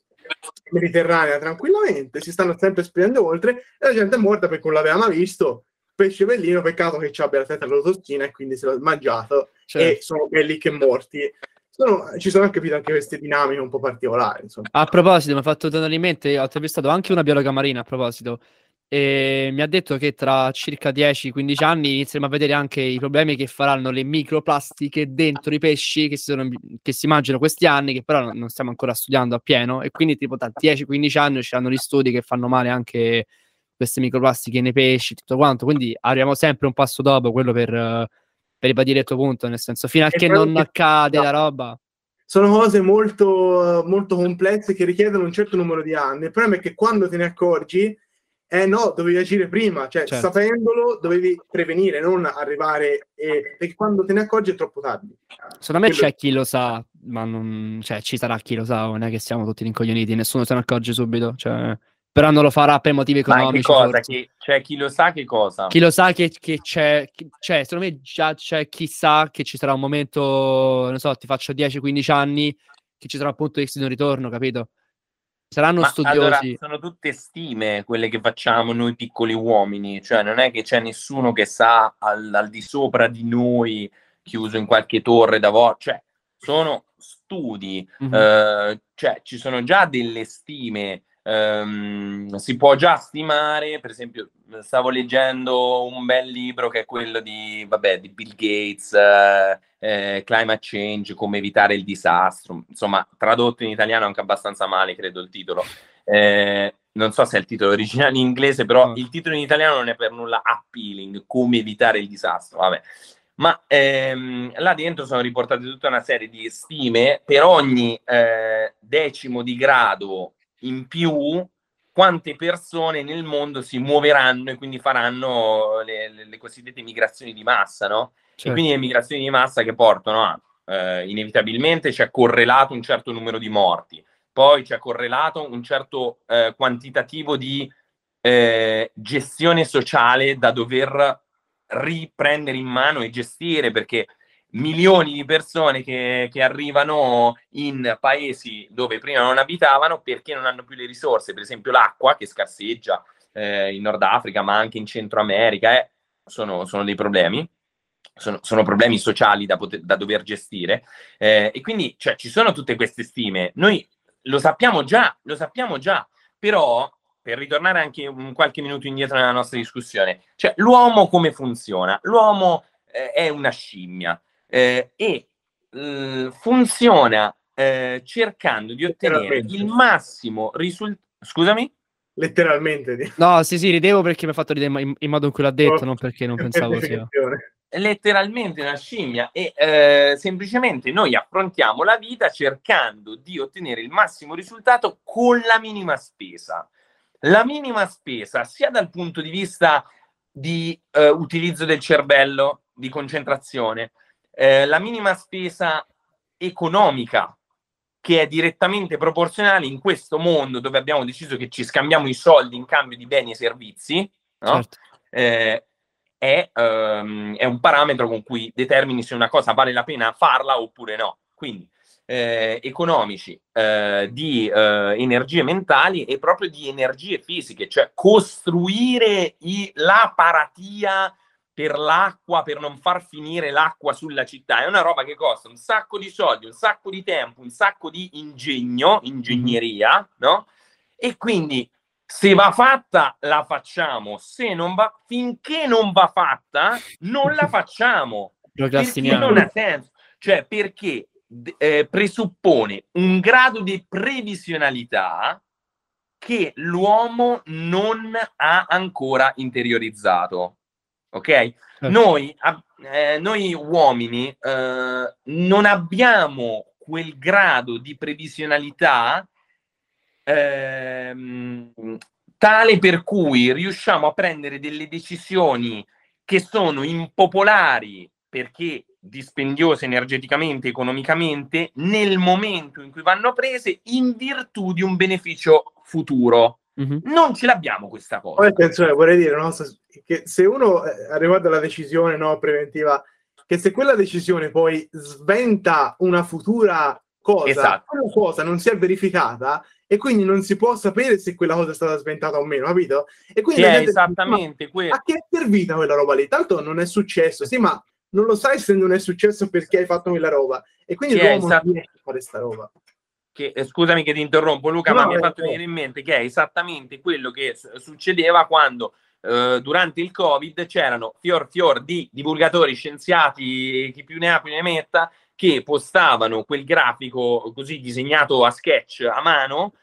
mediterranea tranquillamente, si stanno sempre spingendo oltre e la gente è morta perché non l'aveva mai visto pesce bellino, peccato che ci abbia la testa alla tostina e quindi se l'ha mangiato certo. e sono belli che morti. Sono, ci sono anche, anche queste dinamiche un po' particolari. Insomma. A proposito, mi ha fatto tornare in mente, ho intervistato anche una biologa marina a proposito, e mi ha detto che tra circa 10-15 anni inizieremo a vedere anche i problemi che faranno le microplastiche dentro i pesci che si, sono, che si mangiano questi anni, che però non stiamo ancora studiando a pieno, e quindi tipo tra 10-15 anni usciranno gli studi che fanno male anche queste microplastiche nei pesci, tutto quanto. Quindi arriviamo sempre un passo dopo quello per, per ribadire il tuo punto, nel senso, fino a che non che... accade no. la roba. Sono cose molto, molto complesse che richiedono un certo numero di anni. Il problema è che quando te ne accorgi, eh no, dovevi agire prima, cioè certo. sapendolo dovevi prevenire, non arrivare e... perché quando te ne accorgi è troppo tardi. Secondo me Quello... c'è chi lo sa, ma non... cioè ci sarà chi lo sa, non è che siamo tutti rincoglioniti, nessuno se ne accorge subito, cioè però non lo farà per motivi economici. Ma che cosa? Chi, cioè, chi lo sa che cosa? Chi lo sa che, che c'è, che, cioè, secondo me già c'è chi sa che ci sarà un momento, non so, ti faccio 10-15 anni, che ci sarà appunto X di un ritorno, capito? Saranno Ma studiosi. Allora, sono tutte stime quelle che facciamo noi piccoli uomini, cioè non è che c'è nessuno che sa al, al di sopra di noi, chiuso in qualche torre da voce, cioè sono studi, mm-hmm. eh, cioè ci sono già delle stime Um, si può già stimare, per esempio, stavo leggendo un bel libro che è quello di, vabbè, di Bill Gates, eh, eh, Climate Change, come evitare il disastro, insomma, tradotto in italiano anche abbastanza male, credo il titolo. Eh, non so se è il titolo originale in inglese, però mm. il titolo in italiano non è per nulla appealing, come evitare il disastro, vabbè. Ma ehm, là dentro sono riportate tutta una serie di stime per ogni eh, decimo di grado in più quante persone nel mondo si muoveranno e quindi faranno le, le, le cosiddette migrazioni di massa, no? Certo. E quindi le migrazioni di massa che portano a, eh, inevitabilmente c'è correlato un certo numero di morti, poi c'è correlato un certo eh, quantitativo di eh, gestione sociale da dover riprendere in mano e gestire, perché milioni di persone che, che, arrivano in paesi dove prima non abitavano perché non hanno più le risorse, per esempio l'acqua che scarseggia eh, in Nord Africa, ma anche in Centro America. Eh. sono, sono dei problemi. Sono, sono, problemi sociali da, poter, da dover gestire eh, e quindi cioè, ci sono tutte queste stime. Noi lo sappiamo già, lo sappiamo già, però per ritornare anche un qualche minuto indietro nella nostra discussione, cioè l'uomo come funziona? L'uomo eh, è una scimmia eh, e eh, funziona eh, cercando di ottenere il massimo risultato. Scusami? Letteralmente. No, sì, sì, ridevo perché mi ha fatto ridere in, in, modo in cui l'ha detto, oh. non perché non pensavo sia. Letteralmente una scimmia e eh, semplicemente noi affrontiamo la vita cercando di ottenere il massimo risultato con la minima spesa. La minima spesa sia dal punto di vista di eh, utilizzo del cervello, di concentrazione, eh, la minima spesa economica che è direttamente proporzionale in questo mondo dove abbiamo deciso che ci scambiamo i soldi in cambio di beni e servizi, no? certo. eh, è, um, è, un parametro con cui determini se una cosa vale la pena farla oppure no. Quindi eh, economici, eh, di eh, energie mentali e proprio di energie fisiche, cioè costruire i, la paratia per l'acqua, per non far finire l'acqua sulla città, è una roba che costa un sacco di soldi, un sacco di tempo, un sacco di ingegno, ingegneria, mm-hmm. no? E quindi se va fatta la facciamo, se non va finché non va fatta non la facciamo. <laughs> Perché non ha senso, cioè perché eh, presuppone un grado di previsionalità che l'uomo non ha ancora interiorizzato ok? Certo. Noi, eh, noi, uomini eh, non abbiamo quel grado di previsionalità ehm, tale per cui riusciamo a prendere delle decisioni che sono impopolari perché dispendiose energeticamente, economicamente, nel momento in cui vanno prese in virtù di un beneficio futuro. Mm-hmm. Non ce l'abbiamo questa cosa. Poi attenzione, vorrei dire no, che se uno è arrivato alla decisione no, preventiva, che se quella decisione poi sventa una futura cosa, esatto. quella cosa non si è verificata e quindi non si può sapere se quella cosa è stata sventata o meno, capito? E quindi è esattamente quello. A che è servita quella roba lì? Tanto non è successo, sì, ma non lo sai se non è successo perché hai fatto quella roba. E quindi l'uomo esatto. non riesce a fare questa roba che, eh, scusami che ti interrompo Luca, no, ma mi ha fatto venire in mente che è esattamente quello che succedeva quando eh, durante il Covid c'erano fior fior di divulgatori, scienziati, chi più ne ha più ne metta, che postavano quel grafico così disegnato a sketch a mano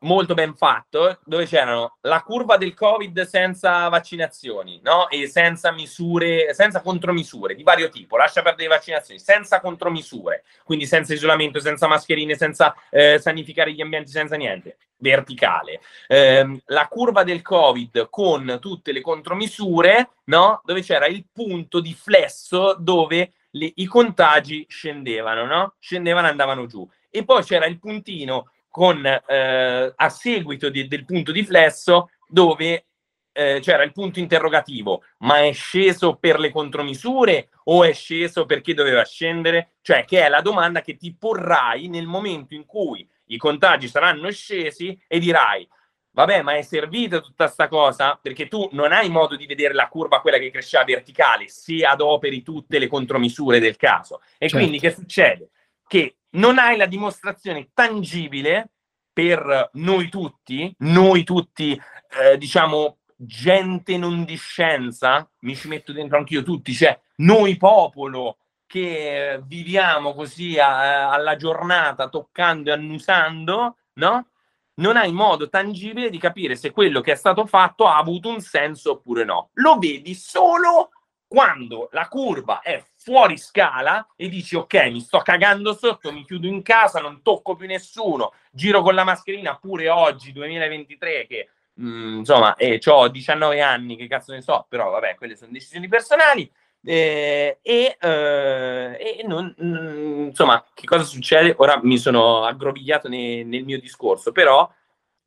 molto ben fatto, dove c'erano la curva del Covid senza vaccinazioni, no? E senza misure, senza contromisure di vario tipo, lascia perdere le vaccinazioni, senza contromisure, quindi senza isolamento, senza mascherine, senza eh, sanificare gli ambienti, senza niente, verticale. Eh, la curva del Covid con tutte le contromisure, no? Dove c'era il punto di flesso dove le, i contagi scendevano, no? Scendevano e andavano giù. E poi c'era il puntino con, eh, a seguito di, del punto di flesso dove eh, c'era il punto interrogativo, ma è sceso per le contromisure o è sceso perché doveva scendere? Cioè, che è la domanda che ti porrai nel momento in cui i contagi saranno scesi e dirai, vabbè, ma è servita tutta sta cosa? Perché tu non hai modo di vedere la curva, quella che cresceva verticale, se adoperi tutte le contromisure del caso. E certo. quindi che succede? Che non hai la dimostrazione tangibile per noi tutti, noi tutti, eh, diciamo, gente non di scienza, mi ci metto dentro anch'io tutti, cioè noi popolo che viviamo così a, alla giornata toccando e annusando, no? Non hai modo tangibile di capire se quello che è stato fatto ha avuto un senso oppure no. Lo vedi solo quando la curva è fuori scala e dici ok, mi sto cagando sotto, mi chiudo in casa, non tocco più nessuno, giro con la mascherina pure oggi, 2023, che mh, mm, insomma, eh, ho 19 anni, che cazzo ne so, però vabbè, quelle sono decisioni personali. Eh, e, eh, e non, mh, mm, insomma, che cosa succede? Ora mi sono aggrovigliato ne, nel mio discorso, però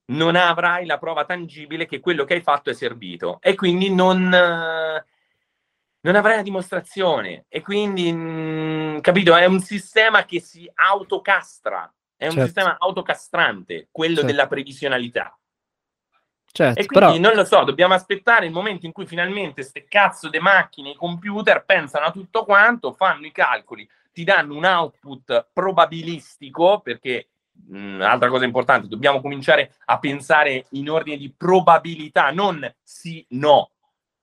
non avrai la prova tangibile che quello che hai fatto è servito e quindi non non avrai la dimostrazione e quindi, mh, mm, capito, è un sistema che si autocastra, è un certo. sistema autocastrante, quello certo. della previsionalità. Certo, e quindi però... non lo so, dobbiamo aspettare il momento in cui finalmente queste cazzo di macchine, i computer pensano a tutto quanto, fanno i calcoli, ti danno un output probabilistico, perché mh, altra cosa importante, dobbiamo cominciare a pensare in ordine di probabilità, non sì, no,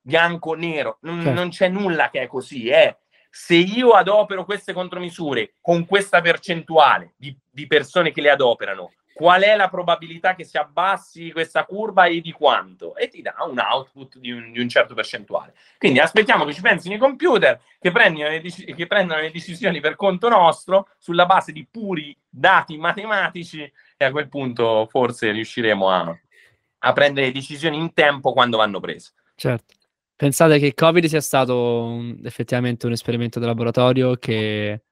bianco, nero, non, Certo. non c'è nulla che è così, è se io adopero queste contromisure con questa percentuale di, di persone che le adoperano, qual è la probabilità che si abbassi questa curva e di quanto? E ti dà un output di un, di un certo percentuale. Quindi aspettiamo che ci pensino i computer, che dec- che prendono le decisioni per conto nostro sulla base di puri dati matematici e a quel punto forse riusciremo a, a prendere decisioni in tempo quando vanno prese. Certo. Pensate che il Covid sia stato un- effettivamente un esperimento di laboratorio che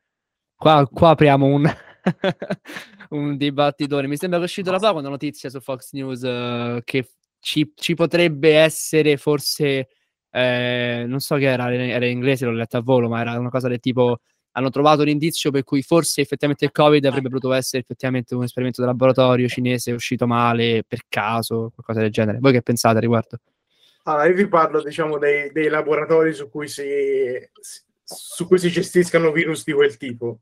qua, qua apriamo un, <laughs> un dibattitore. Mi sembra che è uscito da poco una notizia su Fox News eh, che ci, ci potrebbe essere forse, eh, non so che era, era in inglese, l'ho letta a volo, ma era una cosa del tipo hanno trovato un indizio per cui forse effettivamente il Covid avrebbe potuto essere effettivamente un esperimento di laboratorio cinese uscito male per caso, qualcosa del genere. Voi che pensate a riguardo? Allora, io vi parlo, diciamo, dei, dei laboratori su cui, si, su cui si gestiscano virus di quel tipo.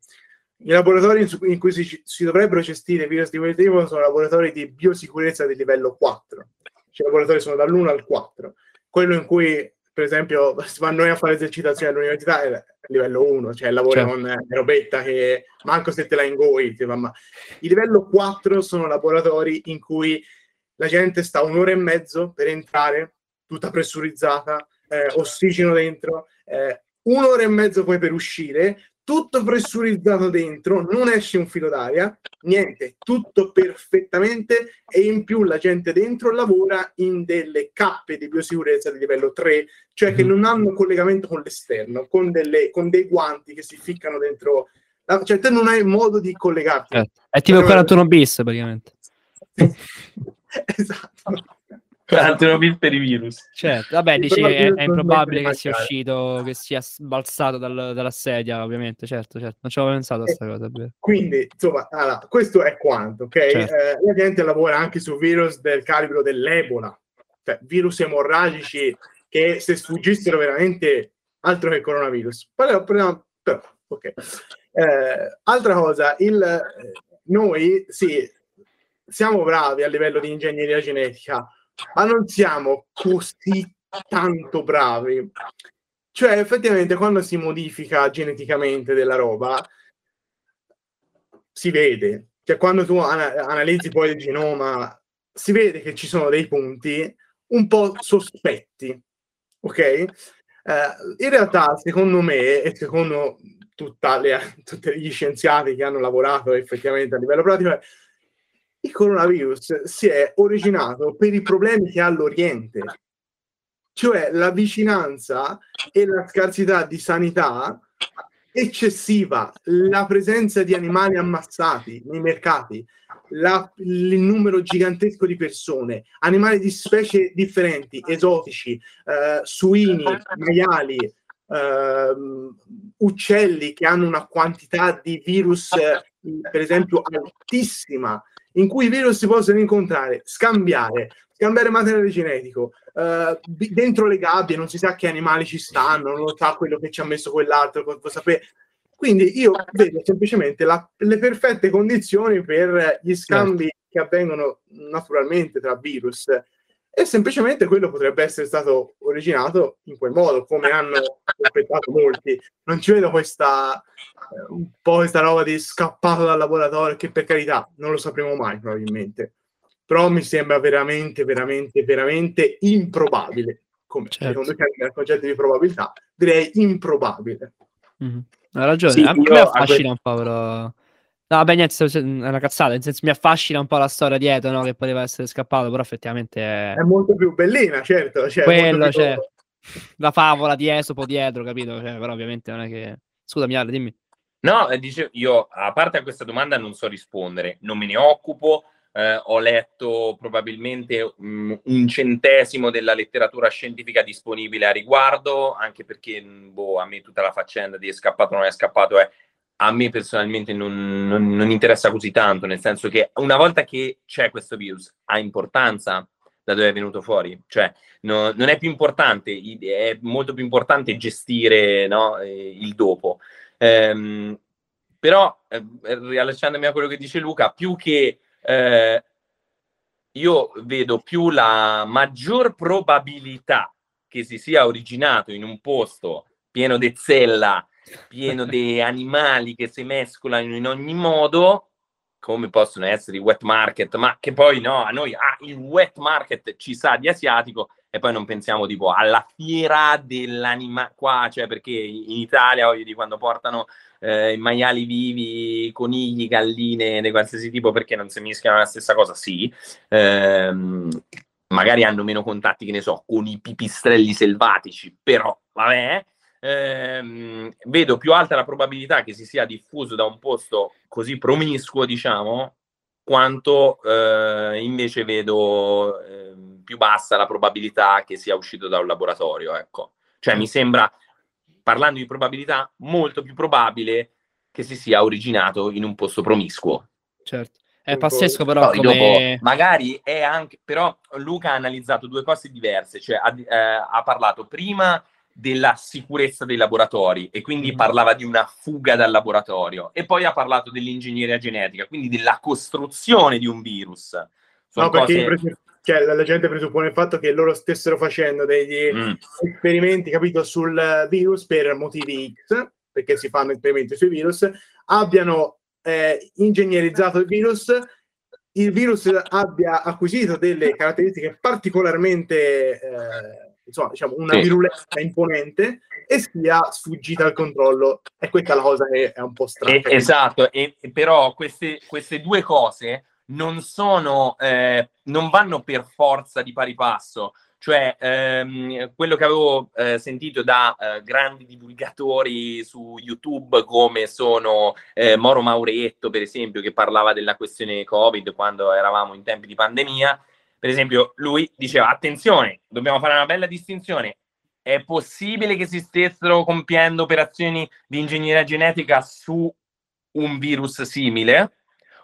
I laboratori in, cui si, si dovrebbero gestire virus di quel tipo sono laboratori di biosicurezza di livello 4. Cioè, i laboratori sono dall'1 al 4. Quello in cui, per esempio, si vanno noi a fare esercitazioni all'università è livello 1, cioè lavori Certo. con eh, robetta che manco se te la ingoi. ma... I livello 4 sono laboratori in cui la gente sta un'ora e mezzo per entrare, tutta pressurizzata, eh, ossigeno dentro, eh, un'ora e mezzo poi per uscire, tutto pressurizzato dentro, non esce un filo d'aria, niente, tutto perfettamente e in più la gente dentro lavora in delle cappe di biosicurezza di livello 3, cioè che Mhm. non hanno collegamento con l'esterno, con, delle, con dei guanti che si ficcano dentro, la- cioè te non hai modo di collegarti. Certo. È tipo il 41 bis praticamente. <laughs> esatto. 41 bit per i virus. Certo, vabbè, dici è, è improbabile che sia uscito, che sia sbalzato dal- dalla sedia, ovviamente, certo, certo. Non ci avevo pensato a questa cosa, è vero. Quindi, insomma, allora, questo è quanto, ok? Certo. Eh, la gente lavora anche su virus del calibro dell'Ebola, cioè virus emorragici che se sfuggissero veramente altro che coronavirus. Però, però, però, ok. Eh, altra cosa, il, eh, noi sì, siamo bravi a livello di ingegneria genetica, ma non siamo così tanto bravi. Cioè, effettivamente, quando si modifica geneticamente della roba, si vede. Cioè, quando tu ana- analizzi poi il genoma, si vede che ci sono dei punti un po' sospetti, ok? Eh, in realtà, secondo me, e secondo le- tutti gli scienziati che hanno lavorato effettivamente a livello pratico, il coronavirus si è originato per i problemi che ha l'Oriente, cioè la vicinanza e la scarsità di sanità eccessiva, la presenza di animali ammazzati nei mercati, la- il numero gigantesco di persone, animali di specie differenti, esotici, eh, suini, maiali, ehm, uccelli che hanno una quantità di virus, eh, per esempio, altissima, in cui i virus si possono incontrare, scambiare, scambiare materiale genetico. eh, dentro le gabbie non si sa che animali ci stanno, non lo sa quello che ci ha messo quell'altro, cosa sapere. Quindi io vedo semplicemente la- le perfette condizioni per gli scambi che avvengono naturalmente tra virus e semplicemente quello potrebbe essere stato originato in quel modo, come hanno sospettato molti. Non ci vedo questa eh, un po' questa roba di scappato dal laboratorio, che per carità non lo sapremo mai probabilmente. Però mi sembra veramente, veramente, veramente improbabile. Come Certo. secondo me nel concetto di probabilità, direi improbabile. Mhm. Hai ragione, Sì, a me affascina un po', però... No, vabbè, niente, è una cazzata, nel senso mi affascina un po' la storia dietro, no? Che poteva essere scappato, però effettivamente è... È molto più bellina, certo. Cioè, Quello, molto più- cioè, la favola di Esopo dietro, capito? Cioè, però ovviamente non è che... Scusami, Ale, dimmi. No, eh, dice, io a parte a questa domanda non so rispondere, non me ne occupo, eh, ho letto probabilmente mm, un centesimo della letteratura scientifica disponibile a riguardo, anche perché mm, boh, a me tutta la faccenda di è scappato o non è scappato è a me personalmente non, non- non interessa così tanto, nel senso che una volta che c'è questo virus ha importanza, da dove è venuto fuori. Cioè, no, non è più importante, è molto più importante gestire no, eh, il dopo. Ehm, però, eh, riallacciandomi a quello che dice Luca, più che eh, io vedo più la maggior probabilità che si sia originato in un posto pieno di zella, pieno di animali che si mescolano in ogni modo, come possono essere i wet market, ma che poi no, a noi ah, il wet market ci sa di asiatico e poi non pensiamo tipo alla fiera dell'anima qua, cioè perché in Italia, voglio dire, quando portano eh, maiali vivi, conigli, galline di qualsiasi tipo perché non si mischiano la stessa cosa, sì. Ehm, magari hanno meno contatti, che ne so, con i pipistrelli selvatici, però vabbè, ehm, vedo più alta la probabilità che si sia diffuso da un posto così promiscuo, diciamo, quanto eh, invece vedo eh, più bassa la probabilità che sia uscito da un laboratorio, ecco. Cioè mi sembra, parlando di probabilità, molto più probabile che si sia originato in un posto promiscuo. Certo. È pazzesco però Poi, come... dopo, magari è anche... Però Luca ha analizzato due cose diverse, cioè ha, eh, ha parlato prima della sicurezza dei laboratori e quindi mm. parlava di una fuga dal laboratorio e poi ha parlato dell'ingegneria genetica, quindi della costruzione di un virus. Sono no, cose... perché cioè, la gente presuppone il fatto che loro stessero facendo degli mm. esperimenti, capito, sul virus per motivi X, perché si fanno esperimenti sui virus, abbiano eh, ingegnerizzato il virus, il virus abbia acquisito delle caratteristiche particolarmente... Eh, insomma, diciamo, una sì. virulenza imponente e sia sfuggita al controllo. E questa è la cosa che è un po' strana. esatto, e, però queste, queste, due cose non sono, eh, non vanno per forza di pari passo. Cioè, ehm, quello che avevo eh, sentito da eh, grandi divulgatori su YouTube, come sono eh, Moro Mauretto, per esempio, che parlava della questione Covid quando eravamo in tempi di pandemia, per esempio, lui diceva: attenzione, dobbiamo fare una bella distinzione. È possibile che si stessero compiendo operazioni di ingegneria genetica su un virus simile,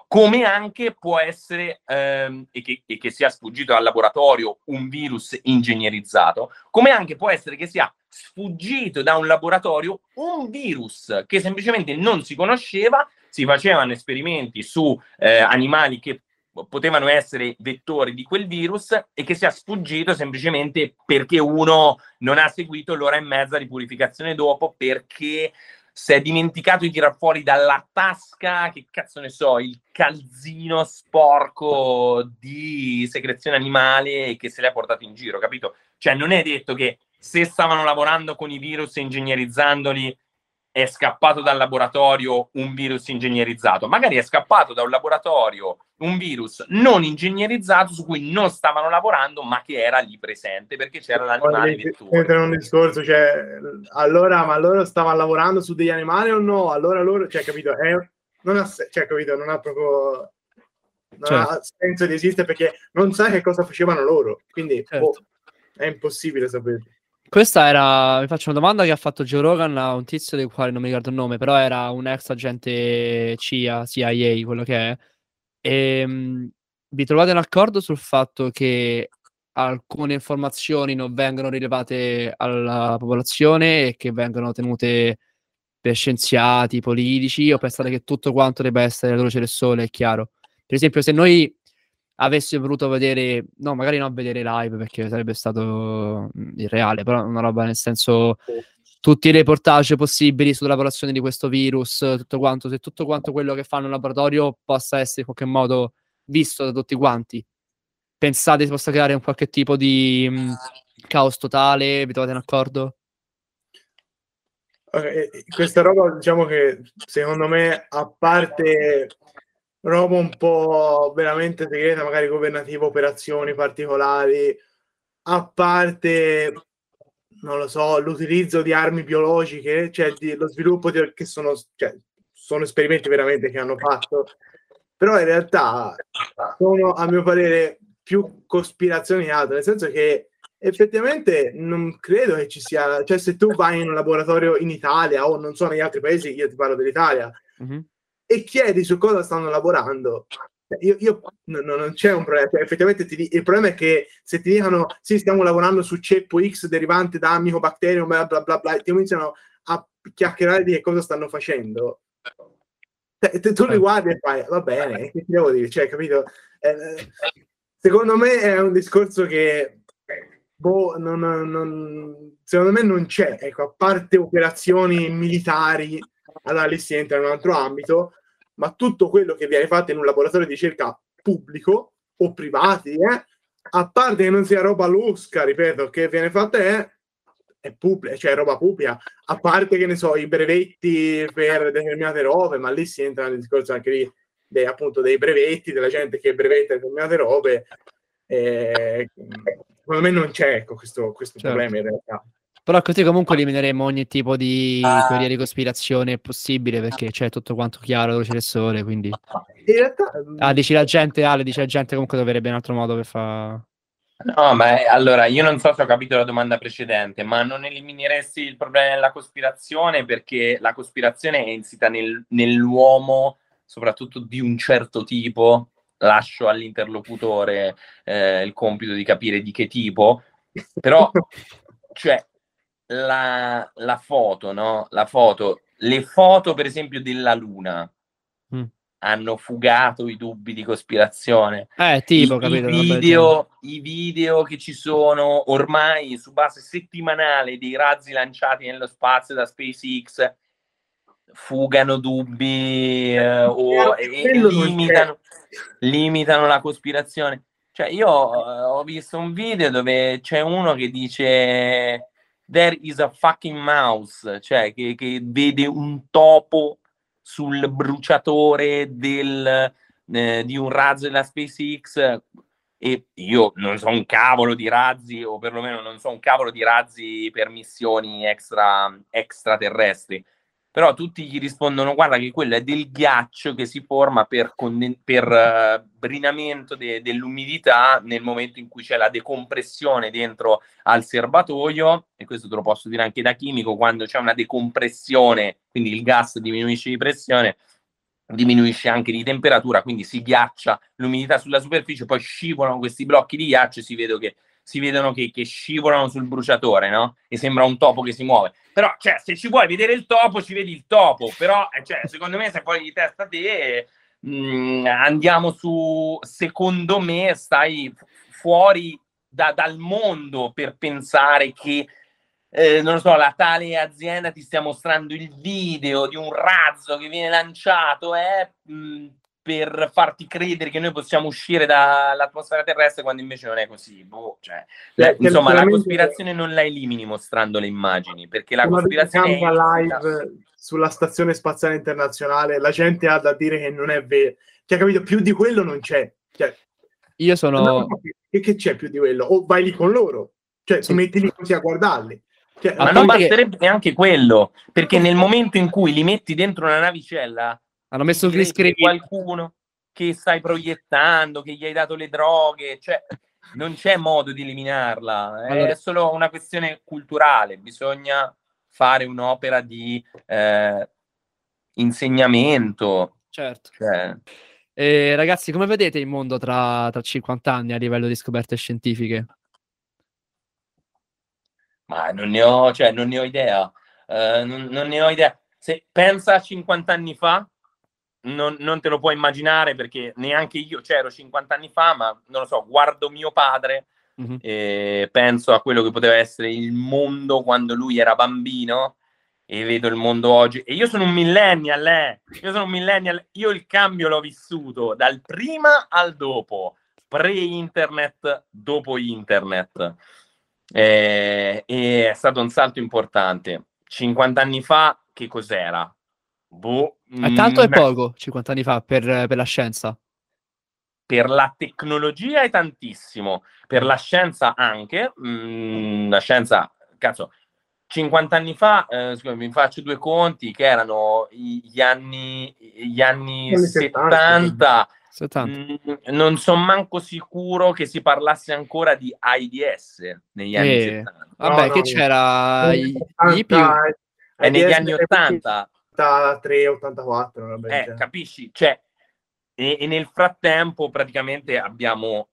come anche può essere, ehm, e, che, e, che, sia sfuggito dal laboratorio un virus ingegnerizzato, come anche può essere che sia sfuggito da un laboratorio un virus che semplicemente non si conosceva, si facevano esperimenti su eh, animali che potevano essere vettori di quel virus e che sia sfuggito semplicemente perché uno non ha seguito l'ora e mezza di purificazione dopo perché si è dimenticato di tirar fuori dalla tasca, che cazzo ne so, il calzino sporco di secrezione animale che se l'ha portato in giro, capito? Cioè non è detto che se stavano lavorando con i virus e ingegnerizzandoli è scappato dal laboratorio un virus ingegnerizzato, magari è scappato da un laboratorio un virus non ingegnerizzato su cui non stavano lavorando, ma che era lì presente perché c'era l'animale vettura. un discorso, cioè, allora, ma loro stavano lavorando su degli animali o no? Allora loro, cioè, capito, è, non ha, cioè, capito, non ha proprio non certo. ha senso di esistere perché non sai che cosa facevano loro, quindi certo. oh, è impossibile sapere. Questa era, mi faccio una domanda che ha fatto Joe Rogan a un tizio del quale non mi ricordo il nome, però era un ex agente CIA, CIA, quello che è. E, ehm, vi trovate d'accordo sul fatto che alcune informazioni non vengono rilevate alla popolazione e che vengono tenute per scienziati, politici, o pensate che tutto quanto debba essere la luce del sole, è chiaro? Per esempio, se noi avessi voluto vedere, no, magari non vedere live perché sarebbe stato irreale, però una roba nel senso tutti i reportage possibili sulla lavorazione di questo virus, tutto quanto, se tutto quanto quello che fanno in laboratorio possa essere in qualche modo visto da tutti quanti. Pensate si possa creare un qualche tipo di mh, caos totale? Vi trovate d'accordo? Okay, questa roba diciamo che secondo me a parte roba un po' veramente segreta, magari governativa, operazioni particolari, a parte, non lo so, l'utilizzo di armi biologiche, cioè di, lo sviluppo di, che sono, cioè, sono esperimenti veramente che hanno fatto, però in realtà sono, a mio parere, più cospirazioni altre, nel senso che effettivamente non credo che ci sia, cioè se tu vai in un laboratorio in Italia o non so negli altri paesi, io ti parlo dell'Italia, mm-hmm e chiedi su cosa stanno lavorando, io, io no, no, non c'è un problema. Cioè, effettivamente ti, il problema è che se ti dicono sì, stiamo lavorando su ceppo X derivante da Micobacterium, bla bla bla, bla ti cominciano a chiacchierare di che cosa stanno facendo. Cioè, te, tu li guardi e fai, va bene, che ti devo dire? Cioè, capito? Eh, secondo me è un discorso che boh, non, non, secondo me non c'è, ecco, a parte operazioni militari analisi entra in un altro ambito, ma tutto quello che viene fatto in un laboratorio di ricerca pubblico o privati, eh, a parte che non sia roba losca, ripeto, che viene fatta è, è pubblica, cioè roba pubblica, a parte che ne so, i brevetti per determinate robe, ma lì si entra nel discorso anche lì dei, appunto dei brevetti, della gente che brevetta determinate robe. Eh, secondo me non c'è ecco, questo, questo certo. problema in realtà. Però così comunque elimineremo ogni tipo di ah. teoria di cospirazione possibile perché c'è tutto quanto chiaro, luce del sole, quindi... <laughs> In realtà... Ah, dici la gente, Ale, dice la gente comunque dovrebbe un altro modo per fare... No, ma è, allora io non so se ho capito la domanda precedente, ma non elimineresti il problema della cospirazione perché la cospirazione è insita nel, nell'uomo, soprattutto di un certo tipo. Lascio all'interlocutore eh, il compito di capire di che tipo, però, cioè, la, la foto, no? La foto, le foto, per esempio, della Luna mm. hanno fugato i dubbi di cospirazione. Eh, tipo, I, capito, i, video, I video che ci sono ormai su base settimanale dei razzi lanciati nello spazio da SpaceX fugano dubbi eh, o e, limitano, limitano la cospirazione. Cioè, io uh, ho visto un video dove c'è uno che dice there is a fucking mouse, cioè che, che vede un topo sul bruciatore del, eh, di un razzo della SpaceX e io non so un cavolo di razzi o perlomeno non so un cavolo di razzi per missioni extra, extraterrestri però tutti gli rispondono guarda che quello è del ghiaccio che si forma per, conden- per uh, brinamento de- dell'umidità nel momento in cui c'è la decompressione dentro al serbatoio. E questo te lo posso dire anche da chimico quando c'è una decompressione quindi il gas diminuisce di pressione diminuisce anche di temperatura quindi si ghiaccia l'umidità sulla superficie poi scivolano questi blocchi di ghiaccio e si vede che si vedono che, che, scivolano sul bruciatore, no? E sembra un topo che si muove. Però, cioè, se ci vuoi vedere il topo, ci vedi il topo. Però, eh, cioè, secondo me, se poi di testa te, mh, mm, andiamo su, secondo me, stai fuori da, dal mondo per pensare che, eh, non lo so, la tale azienda ti stia mostrando il video di un razzo che viene lanciato, eh, mh, per farti credere che noi possiamo uscire dall'atmosfera terrestre quando invece non è così. Boh, cioè, la, insomma, la cospirazione non la elimini mostrando le immagini, perché la cospirazione è live sulla stazione spaziale internazionale, la gente ha da dire che non è vero. Cioè, capito, più di quello non c'è. Cioè, Io sono che, che c'è più di quello? O vai lì con loro, cioè ti metti lì così a guardarli. Cioè, ma non basterebbe neanche quello, perché nel momento in cui li metti dentro una navicella hanno messo il green screen. Qualcuno che stai proiettando, che gli hai dato le droghe, cioè non c'è modo di eliminarla, allora. è solo una questione culturale, bisogna fare un'opera di eh, insegnamento. Certo. Cioè. Eh, ragazzi, come vedete il mondo tra, tra 50 anni a livello di scoperte scientifiche? Ma non ne ho, cioè, non ne ho idea. Uh, non, non, ne ho idea. Se pensa a 50 anni fa, non, non, te lo puoi immaginare perché neanche io c'ero 50 anni fa, ma non lo so, guardo mio padre mm-hmm. e penso a quello che poteva essere il mondo quando lui era bambino e vedo il mondo oggi. E io sono un millennial, eh? Io sono un millennial, io il cambio l'ho vissuto dal prima al dopo, pre-internet, dopo internet. Eh, e è stato un salto importante. 50 anni fa, che cos'era? Boh, è tanto e mm, poco, 50 anni fa, per, per, la scienza. Per la tecnologia è tantissimo, per la scienza anche. Mm, la scienza, cazzo, 50 anni fa, eh, scusami, mi faccio due conti, che erano gli anni, gli anni 70. 70. Mm, non sono manco sicuro che si parlasse ancora di AIDS negli anni eh, 70. Vabbè, no, che no, c'era... No. Gli, gli più... È negli anni 80 83, 84. Eh, capisci? Cioè, e, e nel frattempo praticamente abbiamo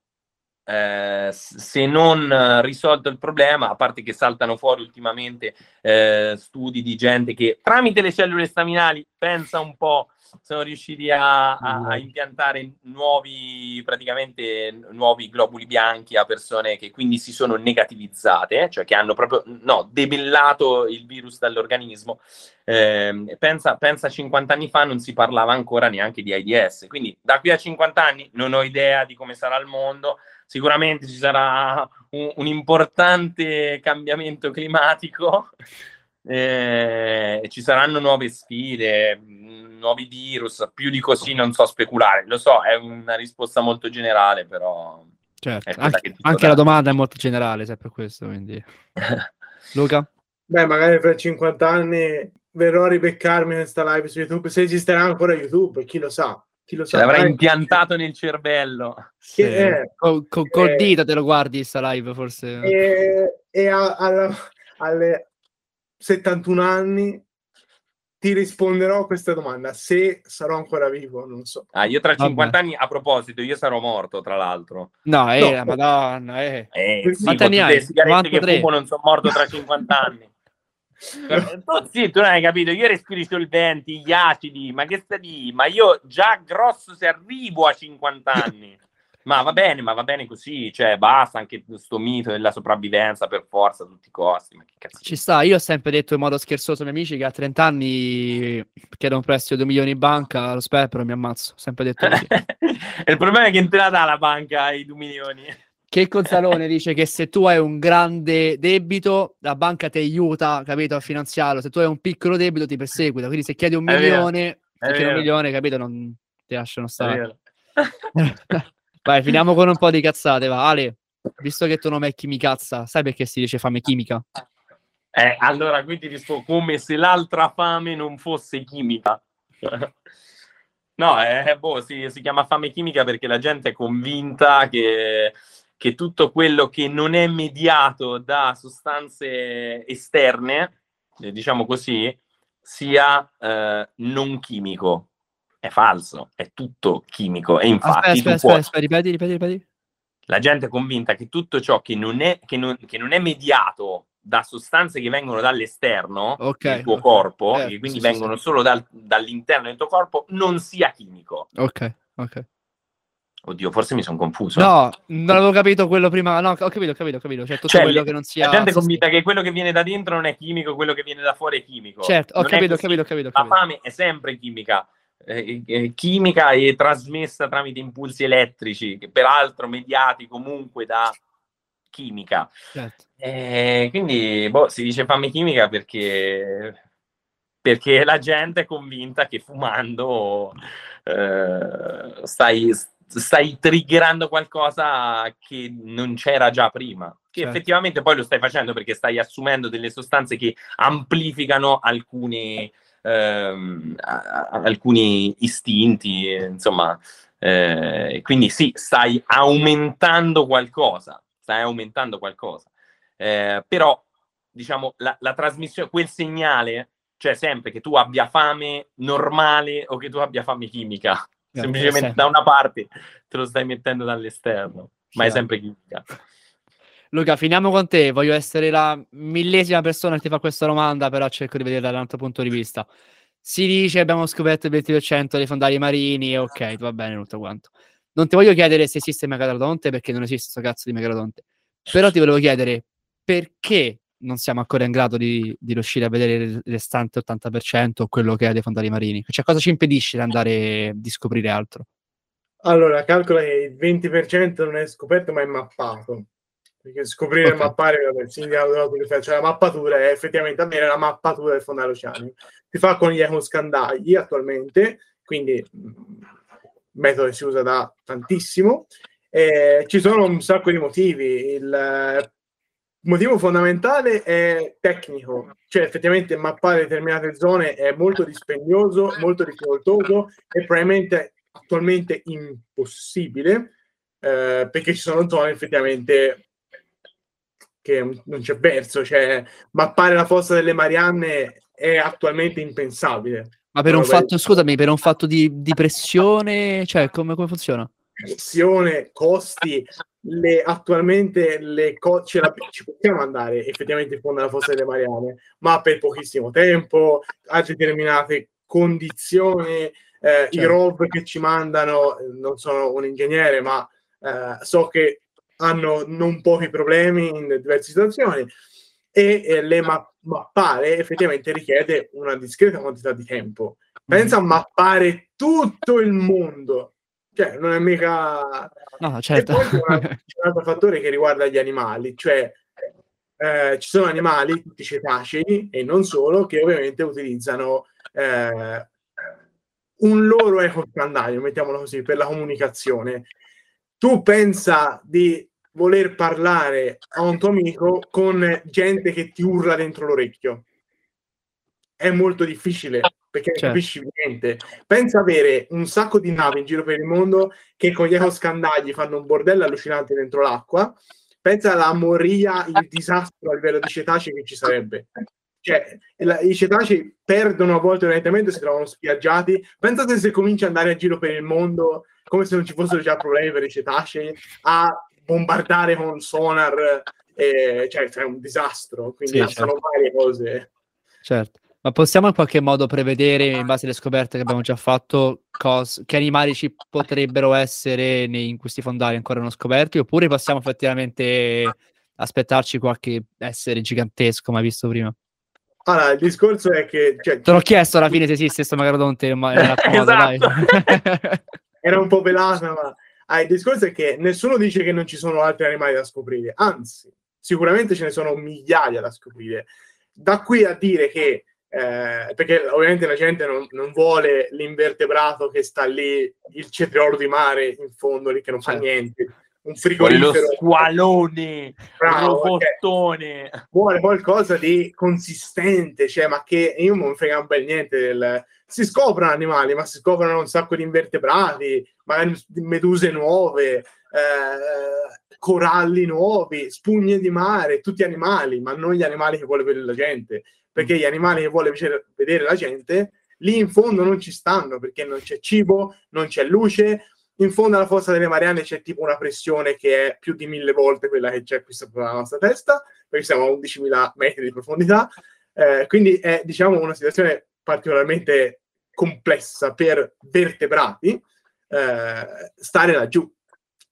eh, se non risolto il problema, a parte che saltano fuori ultimamente eh, studi di gente che tramite le cellule staminali pensa un po' sono riusciti a, a, a, impiantare nuovi, praticamente nuovi globuli bianchi a persone che quindi si sono negativizzate, cioè che hanno proprio no, debellato il virus dall'organismo. Eh, pensa, pensa 50 anni fa non si parlava ancora neanche di AIDS, quindi da qui a 50 anni non ho idea di come sarà il mondo, sicuramente ci sarà un, un importante cambiamento climatico. <laughs> Eh, ci saranno nuove sfide, nuovi virus, più di così non so speculare. Lo so, è una risposta molto generale, però... Certo, anche, anche la domanda è molto generale, sempre questo, quindi... <laughs> Luca? Beh, magari fra 50 anni verrò a ribeccarmi questa live su YouTube, se esisterà ancora YouTube, chi lo sa. Chi lo sa. L'avrà impiantato nel cervello. Sì. È, con, con, col eh, dito te lo guardi sta live, forse. E, e a, a, alle 71 anni ti risponderò a questa domanda se sarò ancora vivo, non so. Ah, io tra 50 Vabbè. anni, a proposito, io sarò morto, tra l'altro. No, eh, no. madonna, eh. eh sì, Quanti anni hai? che fumo non sono morto tra 50 anni. <laughs> tu, sì, tu non hai capito, io respiro i solventi, gli acidi, ma che stai di? Ma io già grosso se arrivo a 50 anni. Ma va bene, ma va bene così, cioè basta anche questo mito della sopravvivenza per forza a tutti i costi. Ma che cazzo Ci sta, io ho sempre detto in modo scherzoso ai miei amici che a 30 anni chiedo un prestito di 2 milioni in banca, lo sperpero mi ammazzo, ho sempre detto così. <laughs> il problema è che non te la dà la banca i 2 milioni. Che Consalone <laughs> dice che se tu hai un grande debito, la banca ti aiuta, capito, a finanziarlo. Se tu hai un piccolo debito, ti perseguita. Quindi se chiedi un milione, se chiedi un milione, capito, non ti lasciano stare. <laughs> Vai, finiamo con un po' di cazzate, va. Ale, visto che tu non è chimicazza, sai perché si dice fame chimica? Eh, allora qui ti rispondo come se l'altra fame non fosse chimica. <laughs> no, eh, boh, si, si, chiama fame chimica perché la gente è convinta che, che tutto quello che non è mediato da sostanze esterne, eh, diciamo così, sia eh, non chimico è falso, è tutto chimico. E infatti, aspetta, aspetta, puoi... aspetta, ripeti, ripeti, ripeti. La gente è convinta che tutto ciò che non è, che non, che non è mediato da sostanze che vengono dall'esterno okay, del tuo okay. corpo, eh, che quindi sì, vengono sì. solo dal, dall'interno del tuo corpo, non sia chimico. Ok, ok. Oddio, forse mi sono confuso. No, non avevo capito quello prima. No, ho capito, ho capito, ho capito. Cioè, tutto cioè, quello che non sia. La gente è convinta che quello che viene da dentro non è chimico, quello che viene da fuori è chimico. Certo, ho capito, ho capito, ho capito, La fame è sempre chimica. Eh, eh, chimica e trasmessa tramite impulsi elettrici, che peraltro mediati comunque da chimica. Certo. Eh, quindi boh, si dice fame chimica perché, perché la gente è convinta che fumando eh, stai, stai triggerando qualcosa che non c'era già prima. Che certo. effettivamente poi lo stai facendo perché stai assumendo delle sostanze che amplificano alcuni ehm, alcuni istinti, insomma, eh, quindi sì, stai aumentando qualcosa, stai aumentando qualcosa, eh, però diciamo la, la trasmissione, quel segnale, cioè sempre che tu abbia fame normale o che tu abbia fame chimica, semplicemente da una parte te lo stai mettendo dall'esterno, ma è sempre chimica. Luca, finiamo con te. Voglio essere la millesima persona che ti fa questa domanda, però cerco di vederla da un altro punto di vista. Si dice abbiamo scoperto il 20% dei fondali marini, ok, va bene tutto quanto. Non ti voglio chiedere se esiste il megalodonte, perché non esiste questo cazzo di megalodonte. Però ti volevo chiedere perché non siamo ancora in grado di, di riuscire a vedere il restante 80% o quello che è dei fondali marini. Cioè, cosa ci impedisce di andare di scoprire altro? Allora, calcola che il 20% non è scoperto, ma è mappato perché scoprire okay. e mappare vabbè, il significato cioè la mappatura è effettivamente avere la mappatura del fondale oceanico si fa con gli ecoscandagli attualmente quindi mh, metodo che si usa da tantissimo eh, ci sono un sacco di motivi il motivo fondamentale è tecnico cioè effettivamente mappare determinate zone è molto dispendioso molto difficoltoso e probabilmente attualmente impossibile eh, perché ci sono zone effettivamente che non c'è verso, cioè mappare la fossa delle Marianne è attualmente impensabile. Ma per un Vabbè. fatto, scusami, per un fatto di, di pressione, cioè come, come funziona? pressione, costi, le, attualmente le co- ce la- ci possiamo andare effettivamente in fondo alla fossa delle Mariane, ma per pochissimo tempo, a determinate condizioni, eh, i Certo. ROV che ci mandano, non sono un ingegnere, ma eh, so che hanno non pochi problemi in diverse situazioni e eh, le ma- mappare effettivamente richiede una discreta quantità di tempo. Pensa a mappare tutto il mondo, cioè non è mica No, certo. poi c'è un, <laughs> c'è un altro fattore che riguarda gli animali, cioè eh, ci sono animali, tutti cetacei e non solo, che ovviamente utilizzano eh, un loro ecoscandaglio, mettiamolo così, per la comunicazione. Tu pensa di voler parlare a un tuo amico con gente che ti urla dentro l'orecchio. È molto difficile perché non Certo. capisci niente. Pensa avere un sacco di navi in giro per il mondo che con gli ecoscandagli fanno un bordello allucinante dentro l'acqua. Pensa alla moria, il disastro a livello di cetacei che ci sarebbe. Cioè, la- i cetacei perdono a volte orientamento e si trovano spiaggiati. Pensate se comincia ad andare a giro per il mondo come se non ci fossero già problemi per i cetacei a bombardare con sonar, eh, cioè è un disastro. Quindi Sì, sono varie cose. Certo. Ma possiamo in qualche modo prevedere, in base alle scoperte che abbiamo già fatto, cos- che animali ci potrebbero essere nei- in questi fondali ancora non scoperti? Oppure possiamo effettivamente aspettarci qualche essere gigantesco, mai visto prima? Allora, il discorso è che cioè, Te l'ho chiesto alla fine se esiste questo Magradonte, ma <laughs> dai. <laughs> era un po' pelata, ma ah, il discorso è che nessuno dice che non ci sono altri animali da scoprire, anzi, sicuramente ce ne sono migliaia da scoprire. Da qui a dire che, eh, perché ovviamente la gente non, non vuole l'invertebrato che sta lì, il cetriolo di mare in fondo lì che non fa Certo. niente, un frigorifero. squalone, Bravo, robottone. vuole qualcosa di consistente, cioè, ma che io non frega un bel niente del... Si scoprono animali, ma si scoprono un sacco di invertebrati, magari meduse nuove, eh, coralli nuovi, spugne di mare, tutti animali, ma non gli animali che vuole vedere la gente, perché gli animali che vuole vedere- la gente lì in fondo non ci stanno, perché non c'è cibo, non c'è luce, in fondo alla fossa delle Marianne c'è tipo una pressione che è più di mille volte quella che c'è qui sopra la nostra testa, perché siamo a 11.000 metri di profondità, eh, quindi è diciamo una situazione particolarmente complessa per vertebrati eh, stare laggiù.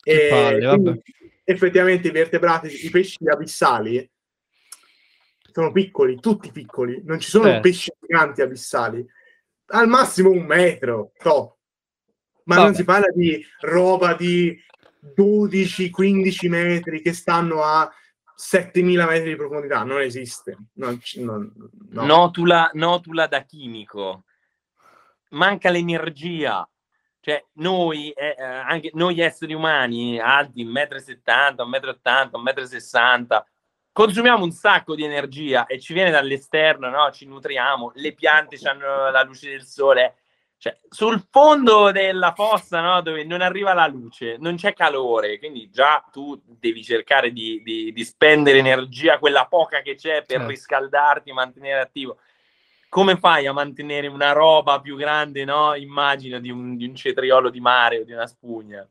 E palle, quindi, effettivamente i vertebrati, i pesci abissali sono piccoli, tutti piccoli, non ci sono Certo. pesci giganti abissali, al massimo un metro, top. Ma Vabbè. non si parla di roba di 12-15 metri che stanno a 7000 metri di profondità, non esiste. Non non- no. Notula, notula da chimico. Manca l'energia. Cioè, noi, eh, eh, anche noi esseri umani, alti 1,70 m, 1,80 m, 1,60 m, consumiamo un sacco di energia e ci viene dall'esterno, no? Ci nutriamo, le piante hanno la luce del sole. Cioè, sul fondo della fossa, no? Dove non arriva la luce, non c'è calore, quindi già tu devi cercare di, di- di spendere energia, quella poca che c'è, per Certo. riscaldarti, mantenere attivo. Come fai a mantenere una roba più grande, no? Immagino di un, di un cetriolo di mare o di una spugna.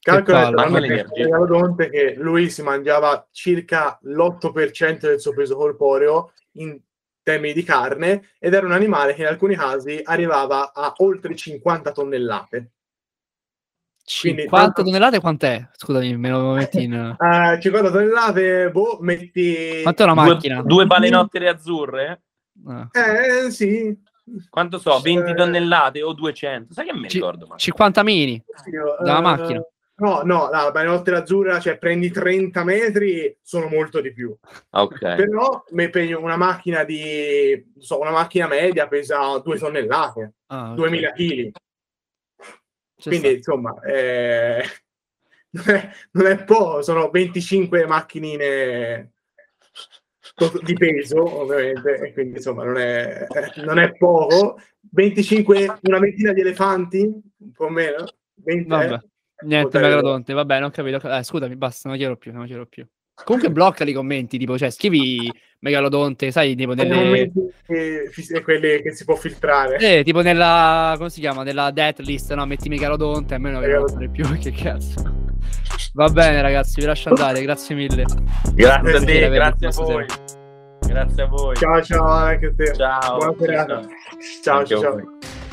Calcola. Galodonte che lui si mangiava circa l'8% del suo peso corporeo in termini di carne ed era un animale che in alcuni casi arrivava a oltre 50 tonnellate. Quindi 50 tanto- tonnellate quant'è? Scusami, me lo metti in... <laughs> Eh, 50 tonnellate, boh, metti... Quanto è una Due, macchina? due balenottere azzurre? Ah. Eh, sì. Quanto so? 20 Eh, tonnellate o 200? Sai che mi ricordo? Ma... 50 mini. Dalla eh, macchina. No, no, la balenottera azzurra, cioè prendi 30 metri, sono molto di più. Ok. Però mi pegno una macchina di, so, una macchina media pesa 2 tonnellate, Ah, ok. 2000 kg. Quindi, sta. insomma, eh, non, è, non è poco, sono 25 macchinine di peso, ovviamente, e quindi, insomma, non è, non è poco. 25, una ventina di elefanti, un po' meno. 20, Vabbè. Niente, Potrei- Megradonte, vabbè, non capito. Eh, scusami, basta, non chiedo più, non chiedo più. Comunque bloccali i commenti, tipo, cioè, scrivi megalodonte, sai, tipo nelle... Che, quelli che si può filtrare. Eh, tipo nella, come si chiama, nella death list, no? Metti megalodonte, a me non mi più, <laughs> che cazzo. Va bene ragazzi, vi lascio andare, grazie mille. Grazie a te, grazie a voi. Grazie a voi. Ciao ciao anche a te. Ciao. Buona serata. Ciao ciao. ciao.